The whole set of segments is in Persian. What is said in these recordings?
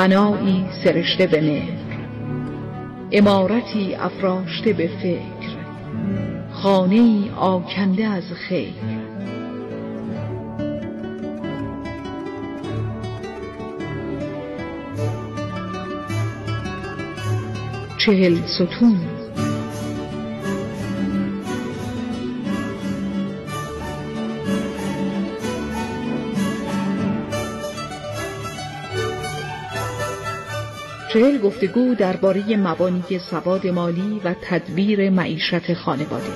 بنایی سرشته به مهر امارتی افراشته به فکر خانه آکنده از خیر. چهل ستون چهل گفتگو درباره مبانی سواد مالی و تدبیر معیشت خانواده.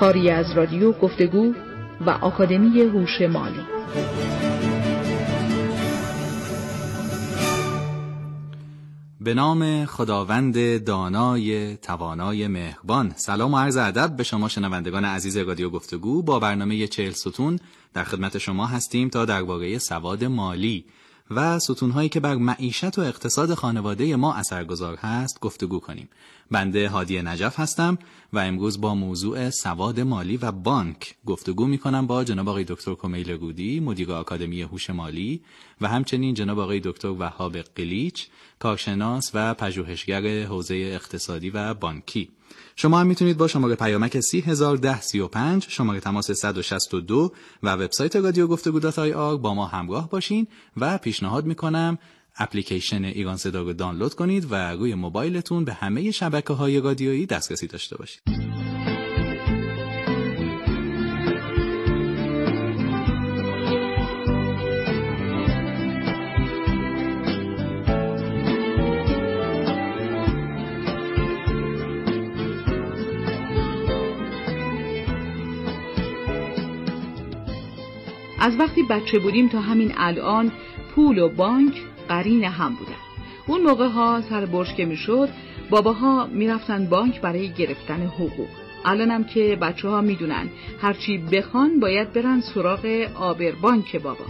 کاری از رادیو گفتگو و آکادمی هوش مالی. به نام خداوند دانای توانای مهربان سلام و عرض ادب به شما شنوندگان عزیز رادیو گفتگو با برنامه چهل ستون در خدمت شما هستیم تا درباره سواد مالی و ستونهایی که بر معیشت و اقتصاد خانواده ما اثرگذار هست گفتگو کنیم. بنده هادی نجف هستم و امروز با موضوع سواد مالی و بانک گفتگو می کنم با جناب آقای دکتر کمیل رودی مدیر آکادمی هوش مالی و همچنین جناب آقای دکتر وهاب قلیچ کارشناس و پژوهشگر حوزه اقتصادی و بانکی. شما هم می‌تونید با شماره پیامک 301035 شماره تماس 162 و وبسایت رادیو گفتگو آر با ما همراه باشین و پیشنهاد می‌کنم اپلیکیشن ایران صدا دانلود کنید و روی موبایلتون به همه شبکه های رادیویی دسترسی داشته باشید. از وقتی بچه بودیم تا همین الان پول و بانک قرین هم بودن. اون موقع ها سر برش که می‌شد باباها می‌رفتن بانک برای گرفتن حقوق. الانم که بچه ها می‌دونن هرچی بخوان باید برن سراغ آبر بانک بابا.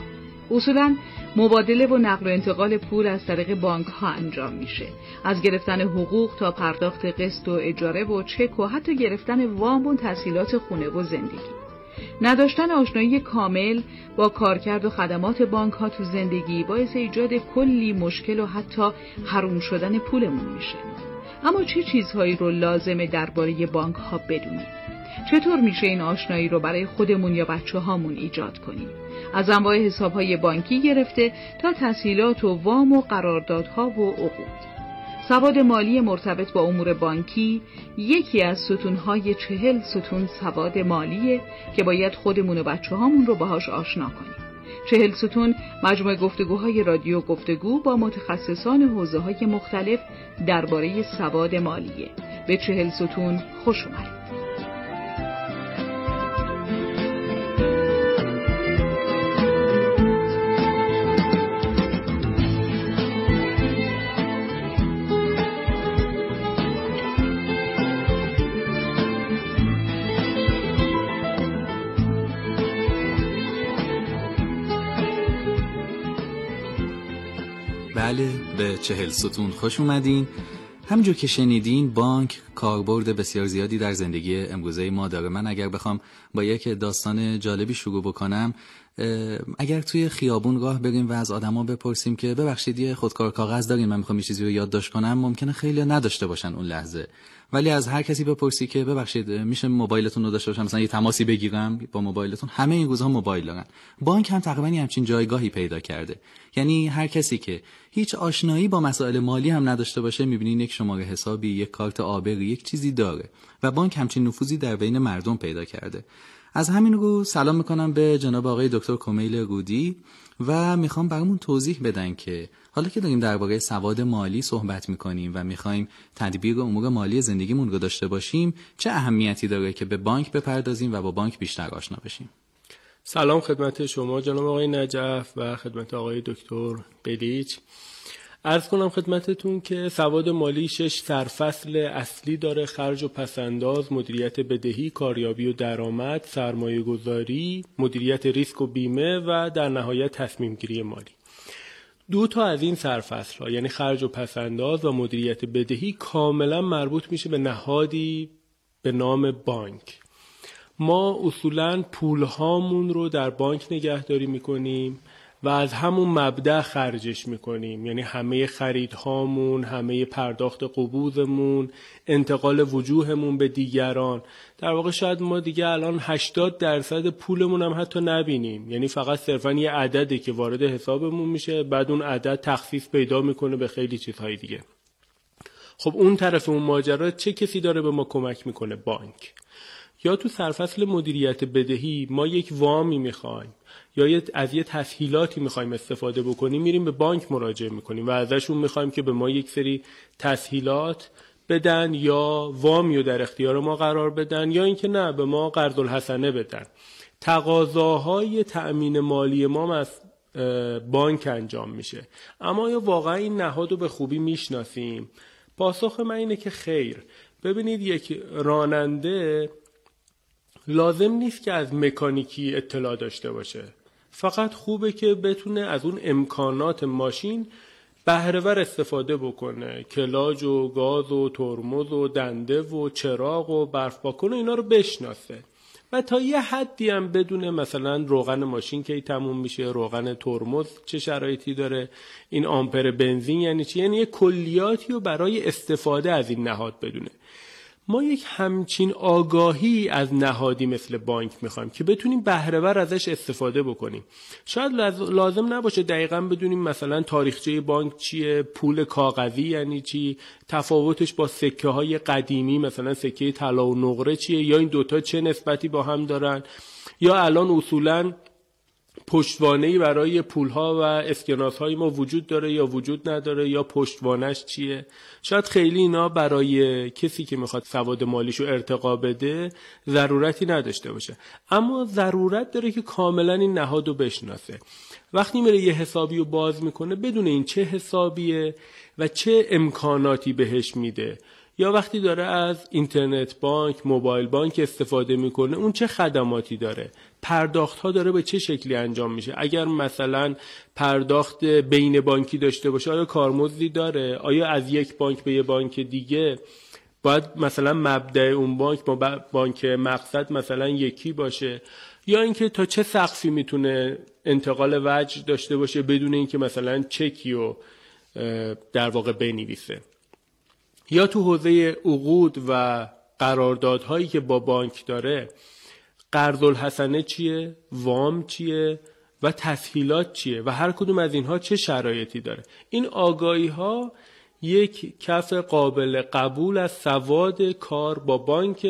اصولا مبادله و نقل و انتقال پول از طریق بانک ها انجام میشه. از گرفتن حقوق تا پرداخت قسط و اجاره و چک و حتی گرفتن وام و تحصیلات خونه و زندگی. نداشتن آشنایی کامل با کارکرد و خدمات بانک ها تو زندگی باعث ایجاد کلی مشکل و حتی حروم شدن پولمون میشه. اما چه چیزهایی رو لازمه درباره بانک ها بدونیم؟ چطور میشه این آشنایی رو برای خودمون یا بچه هامون ایجاد کنیم؟ از انواع حساب های بانکی گرفته تا تسهیلات و وام و قراردادها و عقود. سواد مالی مرتبط با امور بانکی یکی از ستونهای چهل ستون سواد مالیه که باید خودمون و بچه هامون رو باهاش آشنا کنیم. چهل ستون مجموعه گفتگوهای رادیو گفتگو با متخصصان حوزه های مختلف درباره سواد مالیه. به چهل ستون خوش اومدید. به چهل ستون خوش اومدین. همینجور که شنیدین بانک کاربرد بسیار زیادی در زندگی امروزه ما داره. من اگر بخوام با یک داستان جالبی شروع بکنم اگر توی خیابون راه بریم و از آدما بپرسیم که ببخشید یه خودکار کاغذ دارین من می‌خوام یه چیزی رو یادداشت کنم ممکنه خیلی نداشته باشن اون لحظه. ولی از هر کسی بپرسی که ببخشید میشه موبایلتون رو داشته باشم مثلا یه تماسی بگیرم با موبایلتون. همه این روزها موبایل دارن. بانک هم تقریبا همچین جایگاهی پیدا کرده. یعنی هر کسی که هیچ آشنایی با مسائل مالی هم نداشته باشه می‌بینین یک شماره حسابی یک کارت آبری یک چیزی داره. و بانک همچین نفوذی در بین مردم پیدا کرده. از همین رو سلام می‌کنم به جناب آقای دکتر کمیل رودی و می‌خوام برامون توضیح بدن که حالا که داریم درباره سواد مالی صحبت می‌کنیم و می‌خوایم تدبیر امور مالی زندگیمون رو داشته باشیم چه اهمیتی داره که به بانک بپردازیم و با بانک بیشتر آشنا بشیم؟ سلام خدمت شما جناب آقای نجف و خدمت آقای دکتر قلیچ ارز کنم خدمتتون که سواد مالی شش سرفصل اصلی داره. خرج و پسنداز مدیریت بدهی کاریابی و درآمد سرمایه گذاری مدیریت ریسک و بیمه و در نهایت تصمیم گیری مالی. دو تا از این سرفصل ها یعنی خرج و پسنداز و مدیریت بدهی کاملا مربوط میشه به نهادی به نام بانک. ما اصولا پول هامون رو در بانک نگهداری می‌کنیم. و از همون مبدع خرجش می‌کنیم. یعنی همه خریدهامون همه پرداخت قبوزمون انتقال وجوهمون به دیگران. در واقع شاید ما دیگه الان 80 درصد پولمون هم حتی نبینیم. یعنی فقط صرفا یه عدده که وارد حسابمون میشه بعد اون عدد تخصیص پیدا می‌کنه به خیلی چیزهای دیگه. خب اون طرف اون ماجرا چه کسی داره به ما کمک می‌کنه؟ بانک. یا تو سرفصل مدیریت بدهی ما یک وامی می‌خوایم. یا از یه تسهیلاتی می‌خوایم استفاده بکنیم میریم به بانک مراجعه می‌کنیم و ازشون می‌خوایم که به ما یک سری تسهیلات بدن یا وامی رو در اختیار ما قرار بدن یا اینکه نه به ما قرض الحسنه بدن. تقاضاهای تأمین مالی ما از بانک انجام میشه. اما یا واقعا این نهاد رو به خوبی می‌شناسیم؟ پاسخ من اینه که خیر. ببینید یک راننده لازم نیست که از مکانیکی اطلاع داشته باشه. فقط خوبه که بتونه از اون امکانات ماشین بهرهور استفاده بکنه. کلاج و گاز و ترمز و دنده و چراغ و برف پاکن و اینا رو بشناسه. و تا یه حدی هم بدونه مثلا روغن ماشین کی تموم میشه روغن ترمز چه شرایطی داره این آمپر بنزین یعنی چی؟ یعنی یه کلیاتی رو برای استفاده از این نهاد بدونه. ما یک همچین آگاهی از نهادی مثل بانک می‌خوایم که بتونیم بهرهور ازش استفاده بکنیم. شاید لازم نباشه دقیقا بدونیم مثلا تاریخچه بانک چیه پول کاغذی یعنی چی تفاوتش با سکه های قدیمی مثلا سکه طلا و نقره چیه یا این دوتا چه نسبتی با هم دارن یا الان اصولا پشتوانه برای پولها و اسکناس های ما وجود داره یا وجود نداره یا پشتوانش چیه؟ شاید خیلی اینا برای کسی که می‌خواد سواد مالیشو ارتقا بده ضرورتی نداشته باشه. اما ضرورت داره که کاملا این نهاد رو بشناسه. وقتی میره یه حسابی رو باز می‌کنه بدون این چه حسابیه و چه امکاناتی بهش میده؟ یا وقتی داره از اینترنت بانک موبایل بانک استفاده می‌کنه اون چه خدماتی داره؟ پرداخت ها داره به چه شکلی انجام میشه؟ اگر مثلا پرداخت بین بانکی داشته باشه آیا کارمزدی داره؟ آیا از یک بانک به یه بانک دیگه؟ باید مثلا مبدع اون بانک با بانک مقصد مثلا یکی باشه. یا اینکه تا چه سقفی می‌تونه انتقال وجه داشته باشه بدون اینکه مثلا چکی رو در واقع بنویسه. یا تو حوزه عقود و قراردادهایی که با بانک داره قرض الحسنه چیه؟ وام چیه؟ و تسهیلات چیه؟ و هر کدوم از اینها چه شرایطی داره؟ این آگاهی ها یک کف قابل قبول از سواد کار با بانک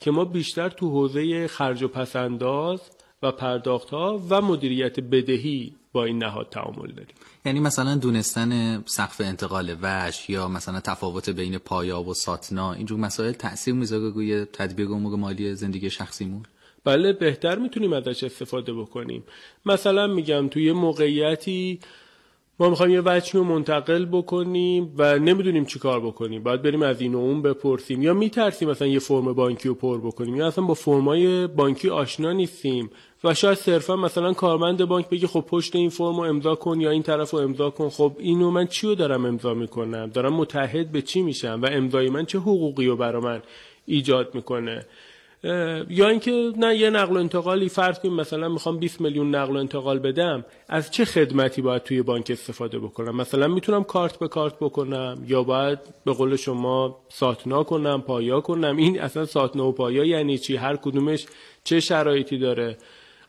که ما بیشتر تو حوزه خرج و پسنداز و پرداخت ها و مدیریت بدهی با این نهاد تعامل داریم. یعنی مثلا دونستن سقف انتقال وش یا مثلا تفاوت بین پایا و ساتنا اینجور مسائل تاثیر می‌ذاره روی تدبیر امور مالی زندگی شخصیمون بله بهتر می‌تونیم ازش استفاده بکنیم. مثلا میگم توی موقعیتی ما می‌خوایم یه وچی رو منتقل بکنیم و نمی‌دونیم چی کار بکنیم. باید بریم از این و اون بپرسیم. یا میترسیم مثلا یه فرم بانکی رو پر بکنیم. یا اصلا با فرمای بانکی آشنا نیستیم. و شاید صرفا مثلا کارمند بانک بگه خب پشت این فرم رو امضا کن یا این طرف رو امضا کن. خب اینو من چی رو دارم امضا می‌کنم؟ دارم متحد به چی میشم و امضای من چه حقوقی رو برا من ایجاد می‌کنه؟ یا اینکه نه یه نقل و انتقالی فرض کنیم مثلا می‌خوام 20 میلیون نقل و انتقال بدم از چه خدمتی باید توی بانک استفاده بکنم؟ مثلا می‌تونم کارت به کارت بکنم یا باید به قول شما ساتنا کنم پایا کنم؟ این اصلا ساتنا و پایا یعنی چی؟ هر کدومش چه شرایطی داره؟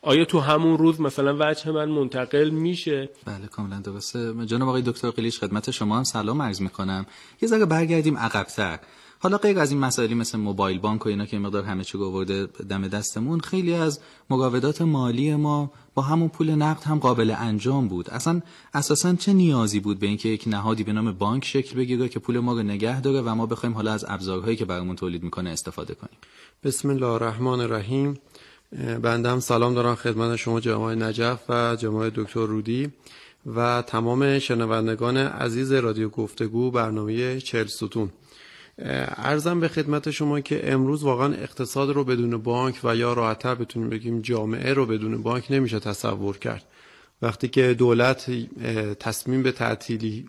آیا تو همون روز مثلا وجه من منتقل میشه؟ بله کاملا درسته. جناب آقای دکتر قلیش خدمت شما هم سلام عرض می‌کنم. یه ذره برگردیم عقبتر. حالا غیر از این مسائلی مثل موبایل بانک و اینا که مقدار همه چی آورده دم دستمون خیلی از مقاودات مالی ما با همون پول نقد هم قابل انجام بود. اصلا اساسا چه نیازی بود به اینکه یک نهادی به نام بانک شکل بگیره که پول ما رو نگه داره و ما بخوایم حالا از ابزارهایی که برامون تولید می‌کنه استفاده کنیم؟ بسم الله الرحمن الرحیم. بنده هم سلام دارم خدمت شما جناب نجف و جناب دکتر رودی و تمام شنوندگان عزیز رادیو گفتگو برنامه چهل ستون. ارزم به خدمت شما که امروز واقعا اقتصاد رو بدون بانک و یا راحتتر بتونیم بگیم جامعه رو بدون بانک نمیشه تصور کرد. وقتی که دولت تصمیم به تعطیلی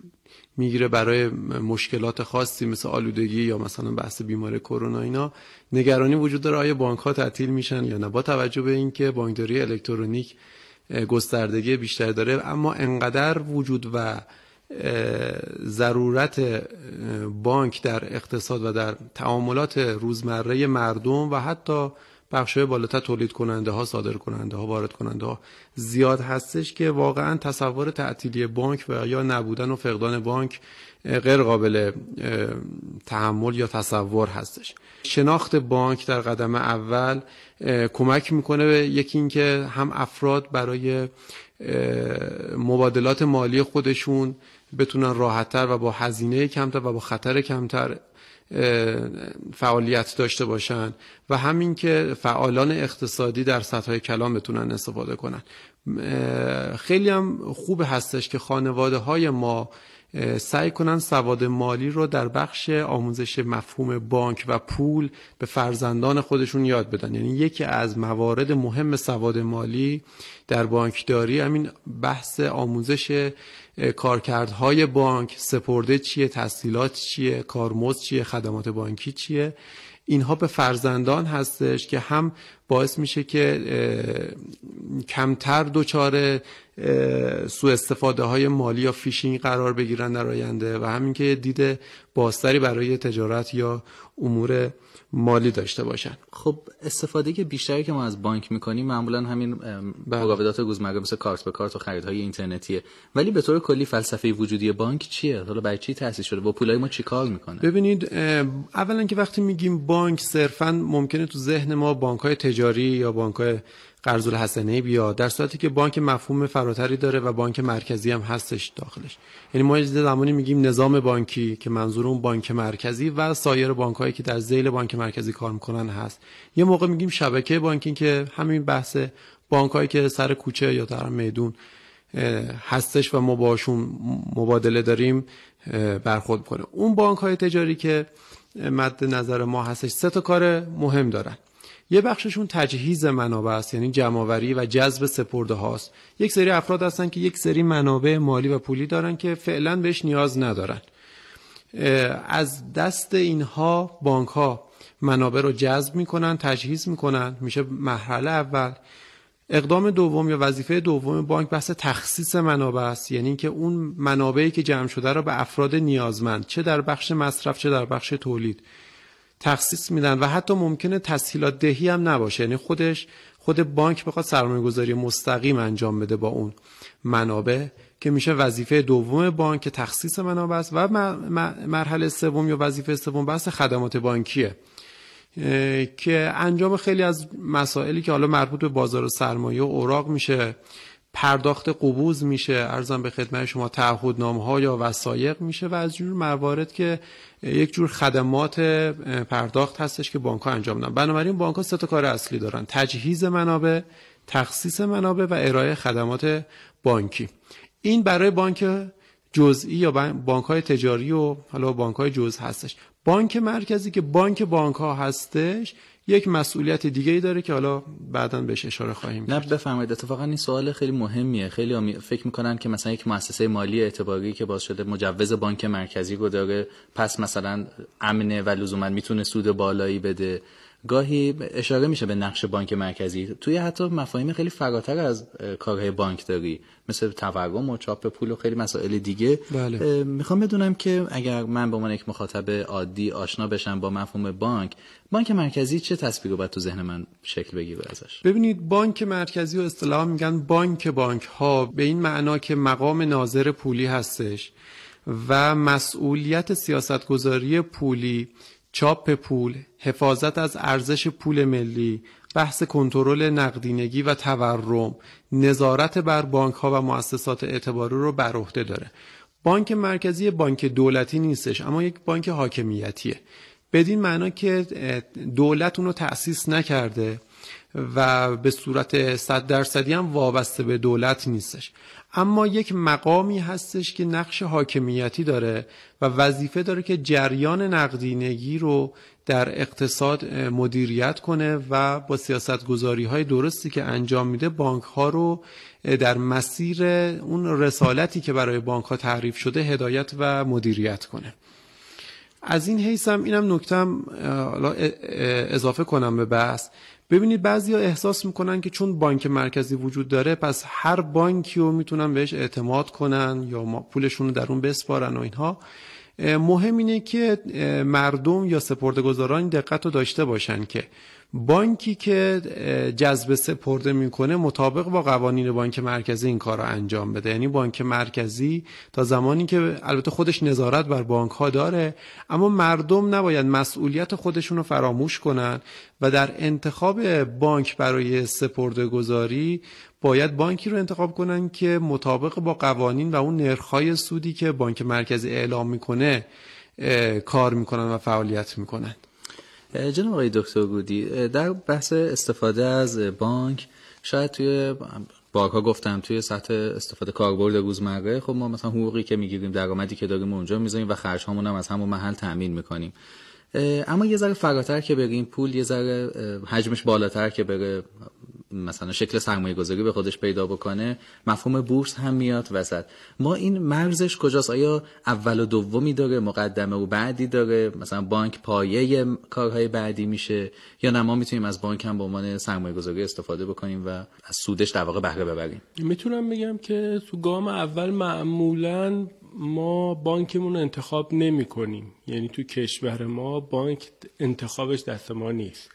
می‌گیره برای مشکلات خاصی مثل آلودگی یا مثلا بحث بیماری کرونا اینا. نگرانی وجود داره آیا بانک ها تعطیل میشن یا نه؟ با توجه به اینکه بانکداری الکترونیک گستردگی بیشتر داره اما انقدر وجود و ضرورت بانک در اقتصاد و در تعاملات روزمره مردم و حتی بخشای بالاتر تولید کننده ها صادر کننده ها وارد کننده ها زیاد هستش که واقعا تصور تعطیلی بانک و یا نبودن و فقدان بانک غیر قابل تحمل یا تصور هستش. شناخت بانک در قدم اول کمک می‌کنه به یکی اینکه هم افراد برای مبادلات مالی خودشون بتونن راحتتر و با هزینه کمتر و با خطر کمتر فعالیت داشته باشن و همین که فعالان اقتصادی در سطح کلام بتونن استفاده کنن. خیلی هم خوب هستش که خانواده های ما سعی کنن سواد مالی رو در بخش آموزش مفهوم بانک و پول به فرزندان خودشون یاد بدن. یعنی یکی از موارد مهم سواد مالی در بانکداری همین بحث آموزش کارکردهای بانک سپرده چیه تسهیلات چیه کارمزد چیه خدمات بانکی چیه؟ اینها به فرزندان هستش که هم باعث میشه که کمتر دچار سوء استفاده های مالی یا فیشینگ قرار بگیرن در آینده و همین که دید بازتری برای تجارت یا امور مالی داشته باشن. خب استفاده که بیشتری که ما از بانک می‌کنیم معمولا همین بله. مقاولات روزمره مثل کارت به کارت و خریدهای اینترنتیه. ولی به طور کلی فلسفه وجودی بانک چیه؟ حالا برای چی تاسیس شده؟ با پولای ما چیکار می‌کنه؟ ببینید اولا که وقتی میگیم بانک صرفا ممکنه تو ذهن ما بانک های تجاری یا بانک های قرض الحسنه بیاد در صورتی که بانک مفهوم فراتری داره و بانک مرکزی هم هستش داخلش. یعنی ما زمانی میگیم نظام بانکی که منظور اون بانک مرکزی و سایر بانک که در ذیل بانک مرکزی کار می‌کنن هست. یه موقع میگیم شبکه بانکی که همین بحث بانک که سر کوچه یا در میدون هستش و ما باشون مبادله داریم برخورد کنه اون بانک های تجاری که مد نظر ما هستش سه تا کار مهم دارن. یه بخششون تجهیز منابع است یعنی جمعآوری و جذب سپرده هاست یک سری افراد هستن که یک سری منابع مالی و پولی دارن که فعلا بهش نیاز ندارن. از دست اینها بانک ها منابع رو جذب می‌کنن تجهیز می‌کنن. میشه مرحله اول. اقدام دوم یا وظیفه دوم بانک بحث تخصیص منابع است. یعنی که اون منابعی که جمع شده رو به افراد نیازمند چه در بخش مصرف چه در بخش تولید. تخصیص میدن و حتی ممکنه تسهیلات دهی هم نباشه. یعنی خودش خود بانک بخواد سرمایه گذاری مستقیم انجام بده با اون منابع که میشه وظیفه دوم بانک که تخصیص منابع است و مرحله سوم یا وظیفه سوم بحث خدمات بانکیه. که انجام خیلی از مسائلی که حالا مربوط به بازار سرمایه و اوراق میشه پرداخت قبوز میشه ارزم به خدمت شما تعهدنامه ها یا وسایق میشه و از جور موارد که یک جور خدمات پرداخت هستش که بانک ها انجام میدن. بنابراین بانک ها سه تا کار اصلی دارن. تجهیز منابع تخصیص منابع و ارائه خدمات بانکی. این برای بانک جزئی یا بانک های تجاری و حالا بانک های جز هستش. بانک مرکزی که بانک بانک ها هستش یک مسئولیت دیگه ای داره که حالا بعدا بهش اشاره خواهیم نه بفرمایید. اتفاقا این سوال خیلی مهمیه. خیلی فکر می‌کنن که مثلا یک مؤسسه مالی اعتباری که باز شده مجوز بانک مرکزی رو داره پس مثلا امنه و لزوما می‌تونه سود بالایی بده. گاهی اشاره میشه به نقش بانک مرکزی. توی حتی مفاهیم خیلی فراتر از کارهای بانکداری مثل تورم و چاپ پول و خیلی مسائل دیگه. بله. می‌خوام بدونم که اگر من به عنوان یک مخاطب عادی آشنا بشم با مفهوم بانک بانک مرکزی چه تصویری باید تو ذهن من شکل بگیره ازش؟ ببینید بانک مرکزی و اصطلاحا میگن بانک بانک ها به این معنا که مقام ناظر پولی هستش و مسئولیت سیاستگذاری پولی چاپ پول، حفاظت از ارزش پول ملی، بحث کنترل نقدینگی و تورم، نظارت بر بانک ها و مؤسسات اعتباری رو بر عهده داره. بانک مرکزی بانک دولتی نیستش اما یک بانک حاکمیتیه. بدین معنا که دولت اونو تأسیس نکرده و به صورت صد درصدی هم وابسته به دولت نیستش اما یک مقامی هستش که نقش حاکمیتی داره و وظیفه داره که جریان نقدینگی رو در اقتصاد مدیریت کنه و با سیاست گذاری های درستی که انجام میده بانک ها رو در مسیر اون رسالتی که برای بانک ها تعریف شده هدایت و مدیریت کنه. از این حیث هم اینم نکتم اضافه کنم به بحث. ببینید بعضی ها احساس می‌کنن که چون بانک مرکزی وجود داره پس هر بانکی رو می‌تونن بهش اعتماد کنن یا پولشون رو در اون بسپارن و اینها. مهم اینه که مردم یا سپردهگذاران دقت رو داشته باشن که بانکی که جذب سپرده می‌کنه مطابق با قوانین بانک مرکزی این کار رو انجام بده. یعنی بانک مرکزی تا زمانی که البته خودش نظارت بر بانک ها داره اما مردم نباید مسئولیت خودشون رو فراموش کنن و در انتخاب بانک برای سپرده گذاری باید بانکی رو انتخاب کنن که مطابق با قوانین و اون نرخهای سودی که بانک مرکزی اعلام می‌کنه کار می‌کنن و فعالیت می‌کنن. جناب آقای دکتر گودی در بحث استفاده از بانک شاید توی بارها گفتم توی سطح استفاده کاربرد روزمره خب ما مثلا حقوقی که می‌گیریم درآمدی که داریم اونجا می‌ذاریم و خرج هم از همون محل تأمین می‌کنیم. اما یه ذره فراتر که بریم پول یه ذره حجمش بالاتر که بره مثلا شکل سرمایه گذاری به خودش پیدا بکنه مفهوم بورس هم میاد وسط. ما این مرزش کجاست؟ آیا اول و دومی داره مقدمه و بعدی داره؟ مثلا بانک پایه کارهای بعدی میشه یا نه؟ ما می‌تونیم از بانک هم به عنوان سرمایه گذاری استفاده بکنیم و از سودش در واقع بهره ببریم. می‌تونم بگم که تو گام اول معمولا ما بانکمون رو انتخاب نمی کنیم یعنی تو کشور ما بانک انتخابش دست ما نیست.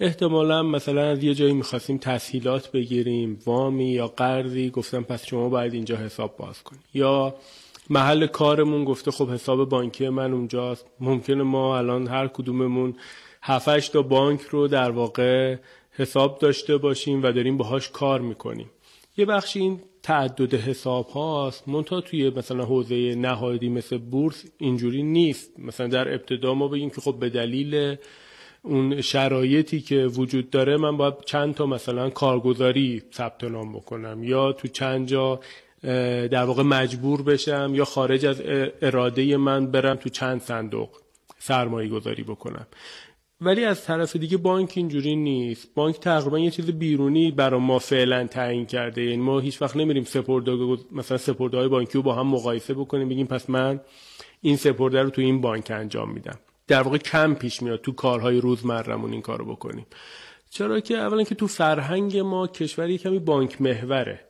احتمالا مثلا از یه جایی می‌خواستیم تسهیلات بگیریم وامی یا قرضی گفتم پس شما باید اینجا حساب باز کنید. یا محل کارمون گفته خب حساب بانکی من اونجاست ممکنه ما الان هر کدوممون 7 تا بانک رو در واقع حساب داشته باشیم و داریم باهاش کار می‌کنیم. یه بخش این تعدد حساب هاست منتها توی مثلا حوزه نهادی مثل بورس اینجوری نیست. مثلا در ابتدا ما بگیم که خب به دلیل اون شرایطی که وجود داره من باید چند تا مثلا کارگزاری ثبت نام بکنم. یا تو چند جا در واقع مجبور بشم یا خارج از اراده من برم تو چند صندوق سرمایه گذاری بکنم. ولی از طرف دیگه بانک اینجوری نیست. بانک تقریبا یه چیز بیرونی برای ما فعلا تعیین کرده. یعنی ما هیچ وقت نمیریم سپرده مثلا سپرده های بانکی رو با هم مقایسه بکنیم بگیم پس من این سپرده رو تو این بانک انجام میدم. در واقع کم پیش میاد تو کارهای روزمرمون این کارو بکنیم. چرا که اولا که تو فرهنگ ما کشوری کمی بانک محوره.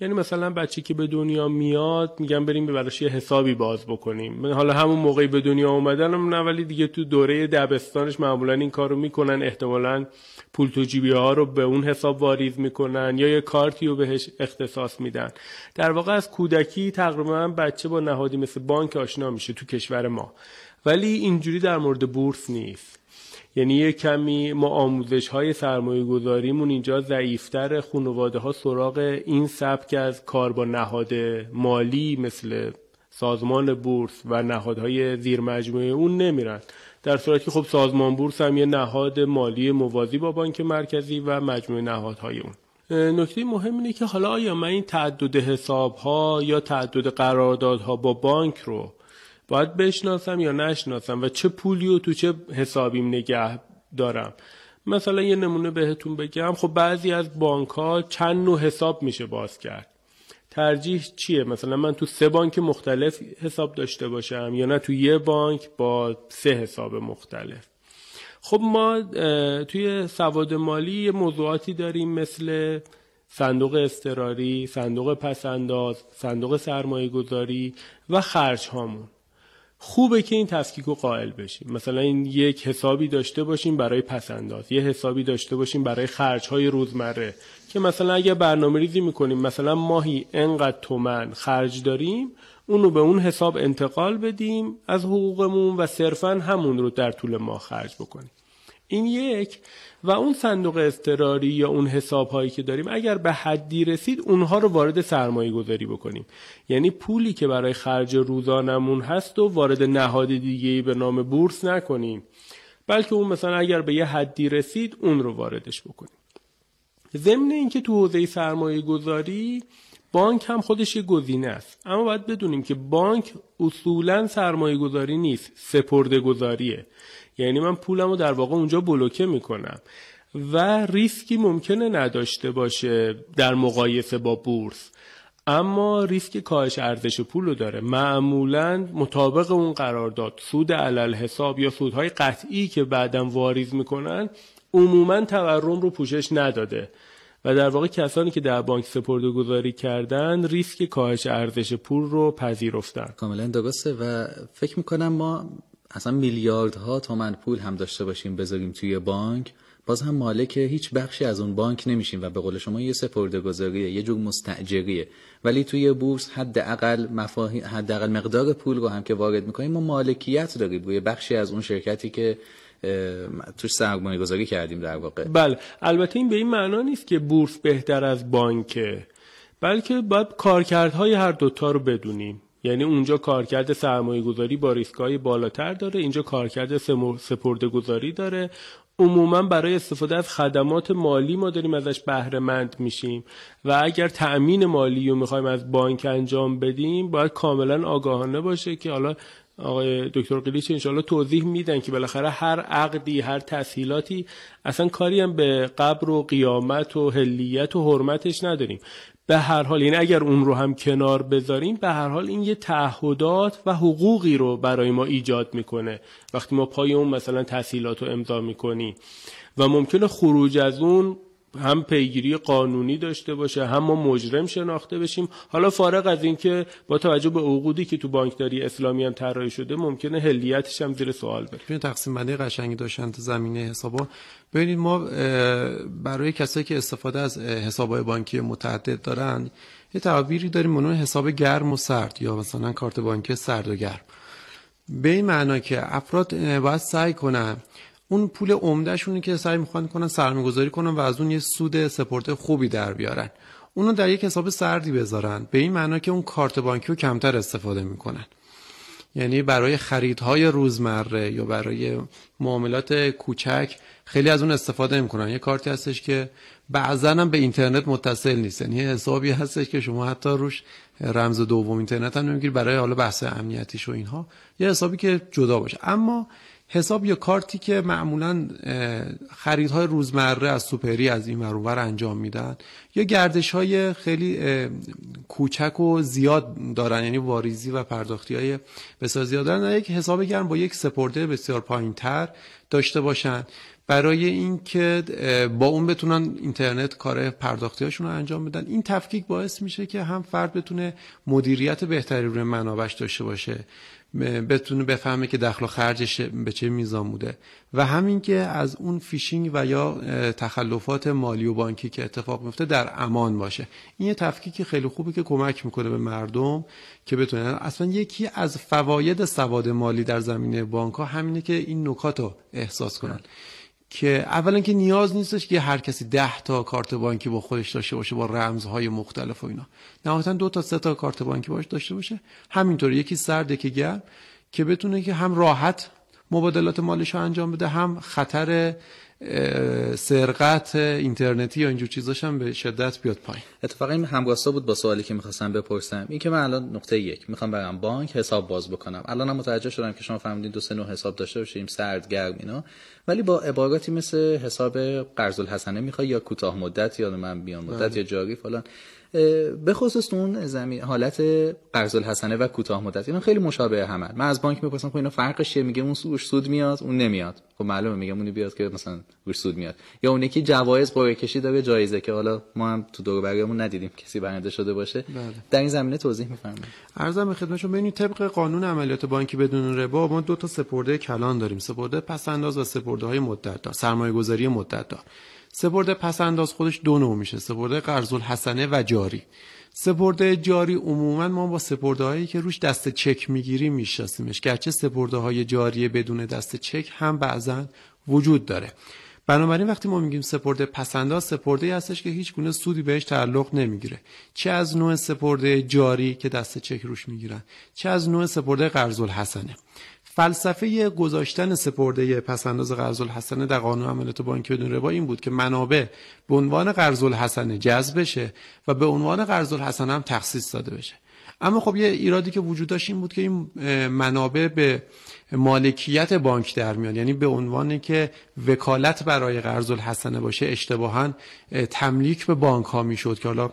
یعنی مثلا بچه که به دنیا میاد میگن بریم براش یه حسابی باز بکنیم. حالا همون موقعی به دنیا اومدن نه ولی دیگه تو دوره دبستانش معمولا این کارو می‌کنن. احتمالا پول تو جیبی ها رو به اون حساب واریز می‌کنن یا یه کارتی رو بهش اختصاص میدن. در واقع از کودکی تقریبا بچه با نهادی مثل بانک آشنا میشه تو کشور ما. ولی اینجوری در مورد بورس نیست. یعنی یه کمی ما آموزش های سرمایه گذاریمون اینجا ضعیفتر خانواده ها سراغ این سبک از کار با نهاد مالی مثل سازمان بورس و نهادهای زیر مجموعه اون نمیرن. در صورتی که خب سازمان بورس هم یه نهاد مالی موازی با بانک مرکزی و مجموعه نهادهای اون. نکته مهم اینه که حالا آیا من این تعدد حساب ها یا تعدد قراردادها با بانک رو باید بشناسم یا نشناسم و چه پولی و تو چه حسابیم نگه دارم. مثلا یه نمونه بهتون بگم خب بعضی از بانک ها چند نوع حساب میشه باز کرد. ترجیح چیه؟ مثلا من تو سه بانک مختلف حساب داشته باشم یا نه تو یه بانک با سه حساب مختلف. خب ما توی سواد مالی یه موضوعاتی داریم مثل صندوق استراری، صندوق پسنداز، صندوق سرمایه گذاری و خرج هامون خوبه که این تفکیک رو قائل بشیم. مثلا این یک حسابی داشته باشیم برای پسنداز یه حسابی داشته باشیم برای خرج های روزمره. که مثلا اگر برنامه ریزی می‌کنیم مثلا ماهی انقدر تومن خرج داریم اونو به اون حساب انتقال بدیم از حقوقمون و صرفا همون رو در طول ماه خرج بکنیم. این یک. و اون صندوق استراری یا اون حساب هایی که داریم اگر به حدی رسید اونها رو وارد سرمایه گذاری بکنیم. یعنی پولی که برای خرج روزانمون هست و وارد نهاد دیگه به نام بورس نکنیم. بلکه اون مثلا اگر به یه حدی رسید اون رو واردش بکنیم. ضمن اینکه تو حوزه سرمایه گذاری بانک هم خودش یه گزینه است. اما باید بدونیم که بانک اصولا سرمایه گذاری نیست سپرده گذاریه یعنی من پولم رو در واقع اونجا بلوکه می‌کنم. و ریسکی ممکنه نداشته باشه در مقایسه با بورس. اما ریسک کاهش ارزش پول رو داره. معمولا مطابق اون قرارداد سود علل حساب یا سودهای قطعی که بعدا واریز می‌کنن عموما تورم رو پوشش نداده. و در واقع کسانی که در بانک سپرده گذاری کردن ریسک کاهش ارزش پول رو پذیرفتن. کاملا درسته و فکر می‌کنم ما اصلا میلیاردها تومن پول هم داشته باشیم بذاریم توی بانک باز هم مالک هیچ بخشی از اون بانک نمیشیم و به قول شما یه سپرده گذاریه یه جور مستعجریه ولی توی بورس حداقل حداقل مقدار پول رو هم که وارد می‌کنیم ما مالکیت داریم. روی بخشی از اون شرکتی که توش سرمایه گذاری کردیم در واقع. بله. البته این به این معنا نیست که بورس بهتر از بانکه بلکه باید کارکردهای هر دوتا رو بدونیم. یعنی اونجا کارکرد سرمایه گذاری با ریسکای بالاتر داره اینجا کارکرد سپرده گذاری داره. عموما برای استفاده از خدمات مالی ما داریم ازش بهره مند میشیم و اگر تأمین مالی رو می‌خوایم از بانک انجام بدیم باید کاملا آگاهانه باشه که حالا آقای دکتر قلیچ انشاءالله توضیح میدن که بالاخره هر عقدی هر تسهیلاتی اصلا کاری هم به قبر و قیامت و هلیت و حرمتش نداریم. به هر حال یعنی اگر اون رو هم کنار بذاریم به هر حال این یه تعهدات و حقوقی رو برای ما ایجاد می‌کنه. وقتی ما پای اون مثلا تسهیلات رو امضا می‌کنیم و ممکنه خروج از اون هم پیگیری قانونی داشته باشه هم ما مجرم شناخته بشیم. حالا فارغ از اینکه با توجه به عقودی که تو بانکداری اسلامی هم طراحی شده ممکنه هلیتش هم زیر سوال بره. تقسیم بندی قشنگی داشتن تو زمینه حسابا. ببینید ما برای کسایی که استفاده از حسابهای بانکی متعدد دارن یه تعبیری داریم منو حساب گرم و سرد یا مثلا کارت بانکی سرد و گرم. به این معنا که افراد باید سعی کنن اون پول عمدهشونه که سعی می‌خوان کنن سرمایه گذاری کنن و از اون یه سود سپرده خوبی در بیارن. اونو در یک حساب سردی بذارن. به این معنا که اون کارت بانکی رو کمتر استفاده می‌کنن. یعنی برای خریدهای روزمره یا برای معاملات کوچک خیلی از اون استفاده می‌کنن. یه کارتی هستش که بعضا هم به اینترنت متصل نیست. یعنی حسابی هستش که شما حتی روش رمز دوم اینترنت هم نمی‌گیری برای حالا بحث امنیتیش و اینها. یه حسابی که جدا باشه. اما حساب یا کارتی که معمولا خریدهای روزمره از سوپری از این ور انجام میدن. یا گردش های خیلی کوچک و زیاد دارن یعنی واریزی و پرداختی های بسیار زیاد دارن یک حساب گرم با یک سپرده بسیار پایین تر داشته باشن. برای اینکه با اون بتونن اینترنت کار پرداختی رو انجام بدن. این تفکیک باعث میشه که هم فرد بتونه مدیریت بهتری روی منابش داشته باشه. بتونه بفهمه که دخل و خرجش به چه میزان بوده. و همین که از اون فیشینگ و یا تخلفات مالی و بانکی که اتفاق میفته در امان باشه. این یه تفکیک خیلی خوبی که کمک می‌کنه به مردم که بتونن. اصلا یکی از فواید سواد مالی در زمینه بانک ها همینه که این نکات رو احساس کنن. که اولا که نیاز نیستش که هر کسی ده تا کارت بانکی با خودش داشته باشه با رمزهای مختلف و اینا. نهایتا دو تا سه تا کارت بانکی باش داشته باشه. همینطور یکی سرد یکی گرم که بتونه که هم راحت مبادلات مالش رو انجام بده هم خطر سرقت اینترنتی یا اینجور چیزاش هم به شدت بیاد پایین. اتفاقا این همراستا بود با سوالی که می‌خواستم بپرسم. این که من الان نقطه یک می‌خوام برم بانک حساب باز بکنم. الان هم متوجه شدم که شما فهمیدین دو سه نوع حساب داشته باشیم سرد گرم اینا. ولی با عباراتی مثل حساب قرض الحسنه می‌خوای یا کوتاه مدت یا من بیان مدت بله. یا جاری فلان. به خصوص اون زمین حالت قرض الحسنه و کوتاه مدت اینا خیلی مشابه همه من از بانک می‌پرسم خب اینا فرقش چیه؟ میگه اون سود میاد اون نمیاد. خب معلومه میگم اونی بیاد که مثلا روش سود میاد. یا اون یکی جوایز قرعه کشی داره جایزه که حالا ما هم تو دور بریامون ندیدیم کسی برنده شده باشه. بله. در این زمینه توضیح میفرمایید. عرضم خدمت شما ببینید طبق قانون عملیات بانکی بدون ربا ما دو تا سپرده کلان داریم. سپرده پس انداز و سپرده های مدت دار سرمایه گذاری مدت دار سپرده پس انداز خودش دو نوع میشه سپرده قرض الحسنه و جاری. سپرده جاری عموما ما با سپرده هایی که روش دست چک می‌گیریم میشناسیمش. گرچه سپرده های جاری بدون دست چک هم بعضا وجود داره. بنابراین وقتی ما میگیم سپرده پسنداز سپرده ای هستش که هیچ گونه سودی بهش تعلق نمی‌گیره. چه از نوع سپرده جاری که دست چک روش می‌گیرن؟ چه از نوع سپرده قرض الحسنه فلسفه گذاشتن سپرده پسنداز قرض الحسنه در قانون عملیات بانک بدون ربا این بود که منابع به عنوان قرض الحسنه جذب بشه و به عنوان قرض الحسنه هم تخصیص داده بشه. اما خب یه ایرادی که وجود داشت این بود که این منابع به مالکیت بانک در میاد یعنی به عنوانی که وکالت برای قرض الحسنه باشه اشتباها تملیک به بانک ها می‌شد که حالا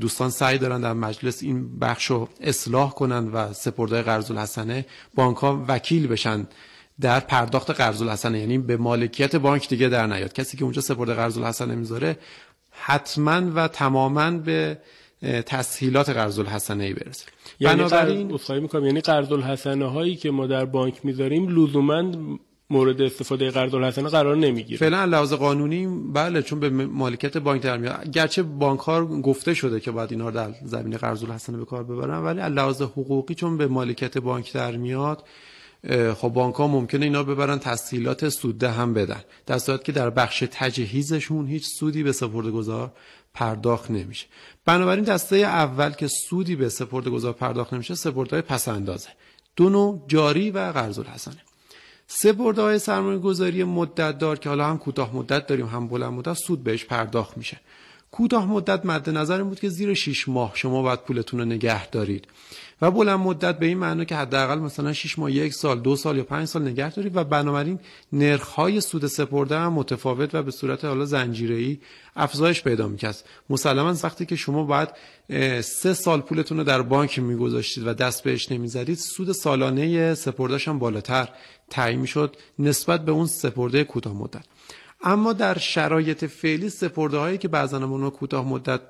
دوستان سعی دارن در مجلس این بخش رو اصلاح کنن و سپرده قرض الحسنه بانک ها وکیل بشن در پرداخت قرض الحسنه یعنی به مالکیت بانک دیگه در نیاد. کسی که اونجا سپرده قرض الحسنه می‌ذاره حتما و تماما به تسهیلات قرض الحسنه ای برسه. یعنی بنابراین می‌کنم. یعنی قرض الحسنه هایی که ما در بانک می‌ذاریم لزوما مورد استفاده قرض الحسنه قرار نمی‌گیره. فعلا لحاظ قانونی بله چون به مالکیت بانک در میاد. گرچه بانک ها گفته شده که باید اینا رو در زمینه قرض الحسنه به کار ببرن ولی لحاظ حقوقی چون به مالکیت بانک در میاد خب بانک ها ممکنه اینا ببرن تسهیلات سوده هم بدن. در صورت که در بخش تجهیزشون هیچ سودی به سپرده گذار پرداخت نمیشه. بنابراین دسته اول که سودی به سپرده گذار پرداخت نمیشه سپرده پس اندازه دو نوع جاری و قرض الحسنه سپرده های سرمایه گذاری مدت دار که حالا هم کوتاه مدت داریم هم بلند مدت سود بهش پرداخت میشه. کوتاه مدت مد نظر بود که زیر 6 ماه شما باید پولتون رو نگه دارید. و بلند مدت به این معنی که حداقل مثلا 6 ماه یک سال دو سال یا پنج سال نگه دارید و بنابراین های سود سپرده هم متفاوت و به صورت حالا ای افزایش پیدا می‌کرد. مسلما وقتی که شما باید سه سال پولتون رو در بانک میگذاشتید و دست بهش نمی‌زدید سود سالانه سپردهش هم بالاتر تعیین می‌شد نسبت به اون سپرده کوتاه مدت. اما در شرایط فعلی سپرده هایی که بعضا اونها کوتاه مدت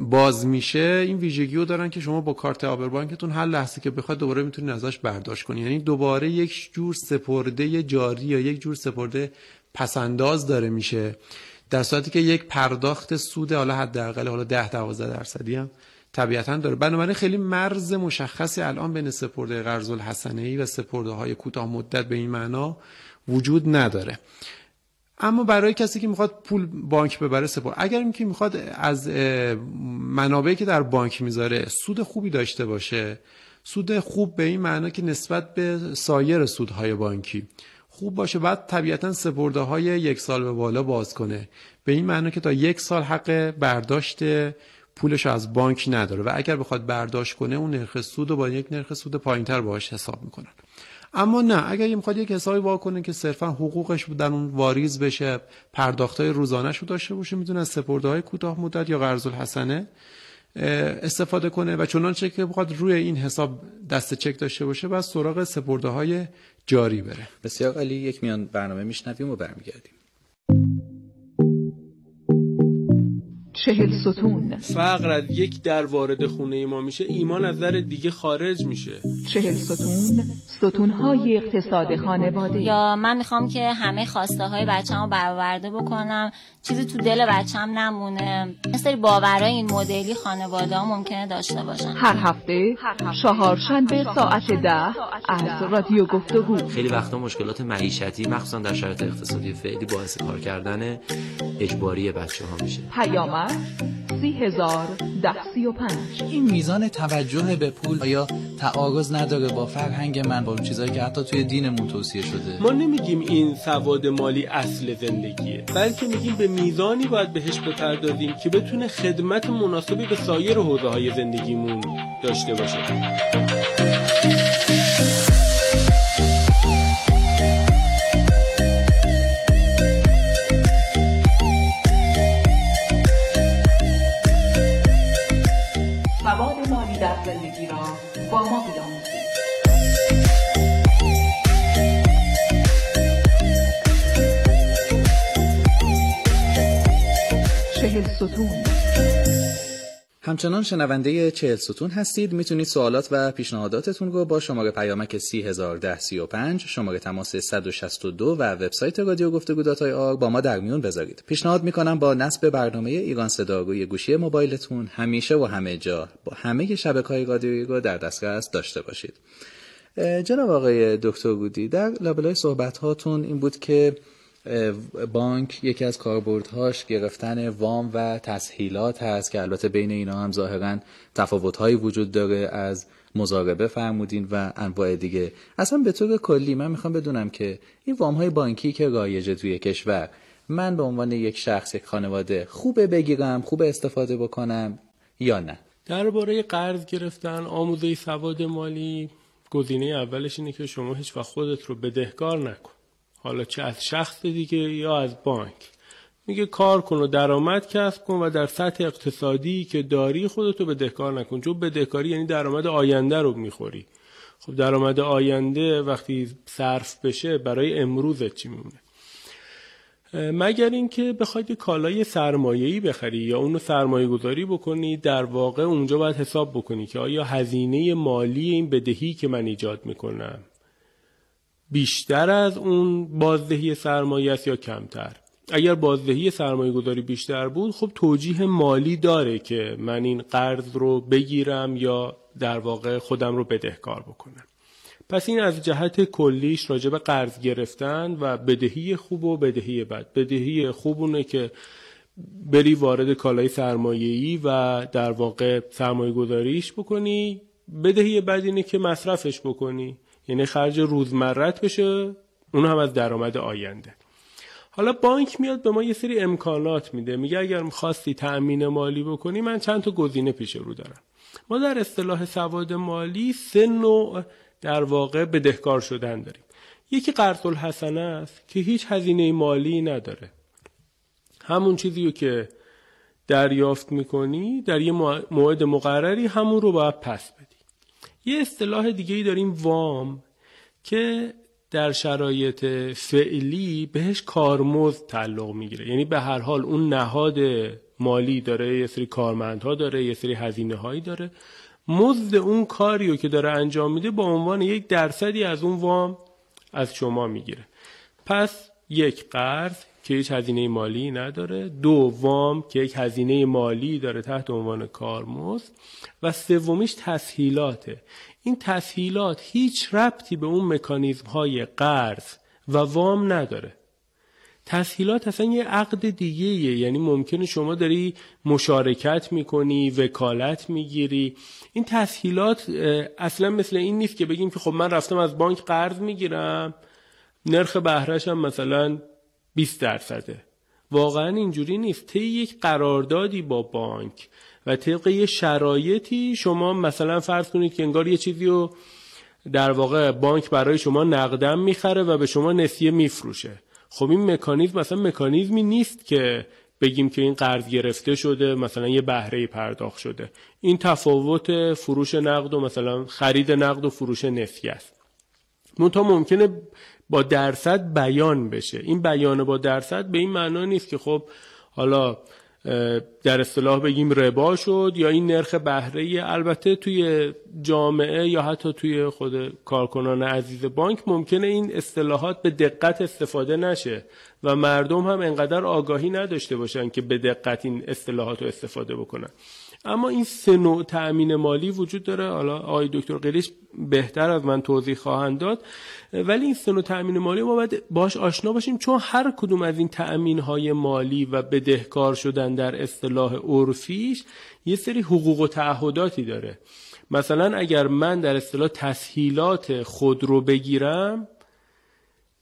باز میشه این ویژگی رو دارن که شما با کارت آبر بانکتون هر لحظه که بخواد دوباره می‌تونید ازش برداشت کنید. یعنی دوباره یک جور سپرده جاری یا یک جور سپرده پسنداز داره میشه. در صورتی که یک پرداخت سود حالا حداقل حالا 10 12 درصدی هم طبیعتا داره. بنابراین خیلی مرز مشخصی الان بین سپرده قرض الحسنه ای و سپرده های کوتاه مدت به این معنا وجود نداره. اما برای کسی که می‌خواد پول بانک ببره سپر اگر اینکه می‌خواد از منابعی که در بانک می‌ذاره سود خوبی داشته باشه سود خوب به این معنا که نسبت به سایر سودهای بانکی خوب باشه بعد طبیعتا سپرده های یک سال به بالا باز کنه. به این معنا که تا یک سال حق برداشت پولش از بانک نداره و اگر بخواد برداشت کنه اون نرخ سود رو با یک نرخ سود پایینتر باهاش حساب می‌کنن اما نه اگر می‌خواد یک حسابی واکنه که صرفا حقوقش در اون واریز بشه پرداختای روزانهش رو داشته باشه می‌تونه از سپرده های کوتاه مدت یا قرض الحسنه استفاده کنه و چنانچه که بخواد روی این حساب دست چک داشته باشه و سراغ سپرده های جاری بره. بسیار عالی. یک میان برنامه میشنویم و برمیگردیم. چهل ستون. فقر از یک در وارد خونه ما میشه ایمان از در دیگه خارج میشه. چهل ستون ستون های اقتصاد خانواده. یا من می‌خوام که همه خواسته های بچه رو برآورده بکنم. چیزی تو دل بچم نمونه. مثل باورای این مدلی خانواده ها ممکنه داشته باشن. هر هفته چهارشنبه ساعت ده از رادیو گفتگو. خیلی وقتا مشکلات معیشتی مخصوصا در شرایط اقتصادی فعلی باعث کار کردن اجباری بچه ها میشه. پیامک سی هزار ده سی و پنج. این میزان توجه به پول یا تعارض نداره با فرهنگ من با چیزایی که حتی توی دینمون توصیه شده؟ ما نمیگیم این سواد مالی اصل زندگیه بلکه میگیم به میزانی باید بهش بپردازیم که بتونه خدمت مناسبی به سایر حوزه های زندگیمون داشته باشه. همچنان شنونده چهل ستون هستید. می‌تونید سوالات و پیشنهاداتتون رو با شماره پیامک 301035 شماره تماس 162 و وبسایت رادیو گفتگو آر با ما در میون بذارید. پیشنهاد می‌کنم با نصب برنامه ایران صدا گوشی موبایلتون همیشه و همه جا با همه شبکه های رادیویی رو در دسترس داشته باشید. جناب آقای دکتر بودی در لابلای صحبت هاتون این بود که بانک یکی از کاربردهاش گرفتن وام و تسهیلات هست که البته بین اینا هم ظاهرا تفاوتهایی وجود داره از مزاربه فرمودین و انواع دیگه. اصلا به طور کلی من می‌خوام بدونم که این وام های بانکی که رایجه توی کشور من به عنوان یک شخص یک خانواده خوبه بگیرم خوبه استفاده بکنم یا نه؟ درباره قرض گرفتن آموزه سواد مالی گزینه اولش اینه که شما هیچ وقت خودت رو بدهکار نکن. حالا چه از شخص دیگه یا از بانک. میگه کار کن و درآمد کسب کن و در سطح اقتصادی که داری خودتو بدهکار نکن. چون بدهکاری یعنی درآمد آینده رو می‌خوری. خب درآمد آینده وقتی صرف بشه برای امروزت چی میمونه؟ مگر اینکه بخواید کالای سرمایه‌ای بخری یا اونو سرمایه گذاری بکنی در واقع اونجا باید حساب بکنی که آیا هزینه مالی این بدهی که من ایجاد می‌کنم بیشتر از اون بازدهی سرمایه است یا کمتر؟ اگر بازدهی سرمایه گذاری بیشتر بود خب توجیه مالی داره که من این قرض رو بگیرم یا در واقع خودم رو بدهکار بکنم. پس این از جهت کلیش راجع به قرض گرفتن و بدهی خوب و بدهی بد. بدهی خوب اونه که بری وارد کالای سرمایه‌ای و در واقع سرمایه گذاریش بکنی. بدهی بد اینه که مصرفش بکنی. یعنی خرج روزمرت بشه اون هم از درآمد آینده. حالا بانک میاد به ما یه سری امکانات میده. میگه اگر می‌خواستی تأمین مالی بکنی من چند تا گزینه پیش رو دارم. ما در اصطلاح سواد مالی سه نوع در واقع بدهکار شدن داریم. یکی قرض الحسنه است که هیچ هزینه مالی نداره. همون چیزی که دریافت می‌کنی در یه موعد مقرری همون رو باید پس بدی. یه اصطلاح دیگه ای داریم وام که در شرایط فعلی بهش کارمزد تعلق می‌گیره. یعنی به هر حال اون نهاد مالی داره یه سری کارمندها داره یه سری هزینه هایی داره. مزد اون کاریو که داره انجام میده با عنوان یک درصدی از اون وام از شما می‌گیره. پس یک قرض که هیچ هزینه مالی نداره. دو که یک هزینه مالی داره تحت عنوان کارمزد. و سومیش تسهیلاته. این تسهیلات هیچ ربطی به اون مکانیزم های قرض و وام نداره. تسهیلات اصلا یه عقد دیگه یعنی ممکنه شما داری مشارکت می‌کنی وکالت می‌گیری. این تسهیلات اصلا مثل این نیست که بگیم که خب من رفتم از بانک قرض می‌گیرم. نرخ بهرهشم مثلا 20 درصده. واقعا اینجوری نیست. طی یک قراردادی با بانک و طبق یه شرایطی شما مثلا فرض کنید که انگار یه چیزی رو در واقع بانک برای شما نقدم می‌خره و به شما نسیه میفروشه. خب این مکانیزم مثلا مکانیزمی نیست که بگیم که این قرض گرفته شده مثلا یه بهره پرداخت شده. این تفاوت فروش نقد و مثلا خرید نقد و فروش نسیه است. منتها ممکنه با درصد بیان بشه. این بیان با درصد به این معنا نیست که خب حالا در اصطلاح بگیم ربا شد یا این نرخ بهره البته توی جامعه یا حتی توی خود کارکنان عزیز بانک ممکنه این اصطلاحات به دقت استفاده نشه و مردم هم انقدر آگاهی نداشته باشن که به دقت این اصطلاحات رو استفاده بکنن. اما این سه نوع تأمین مالی وجود داره. حالا آقای دکتر قلیش بهتر از من توضیح خواهند داد. ولی این سه نوع تأمین مالی ما باید باش آشنا باشیم چون هر کدوم از این تأمین های مالی و بدهکار شدن در اصطلاح عرفیش یه سری حقوق و تعهداتی داره. مثلا اگر من در اصطلاح تسهیلات خود رو بگیرم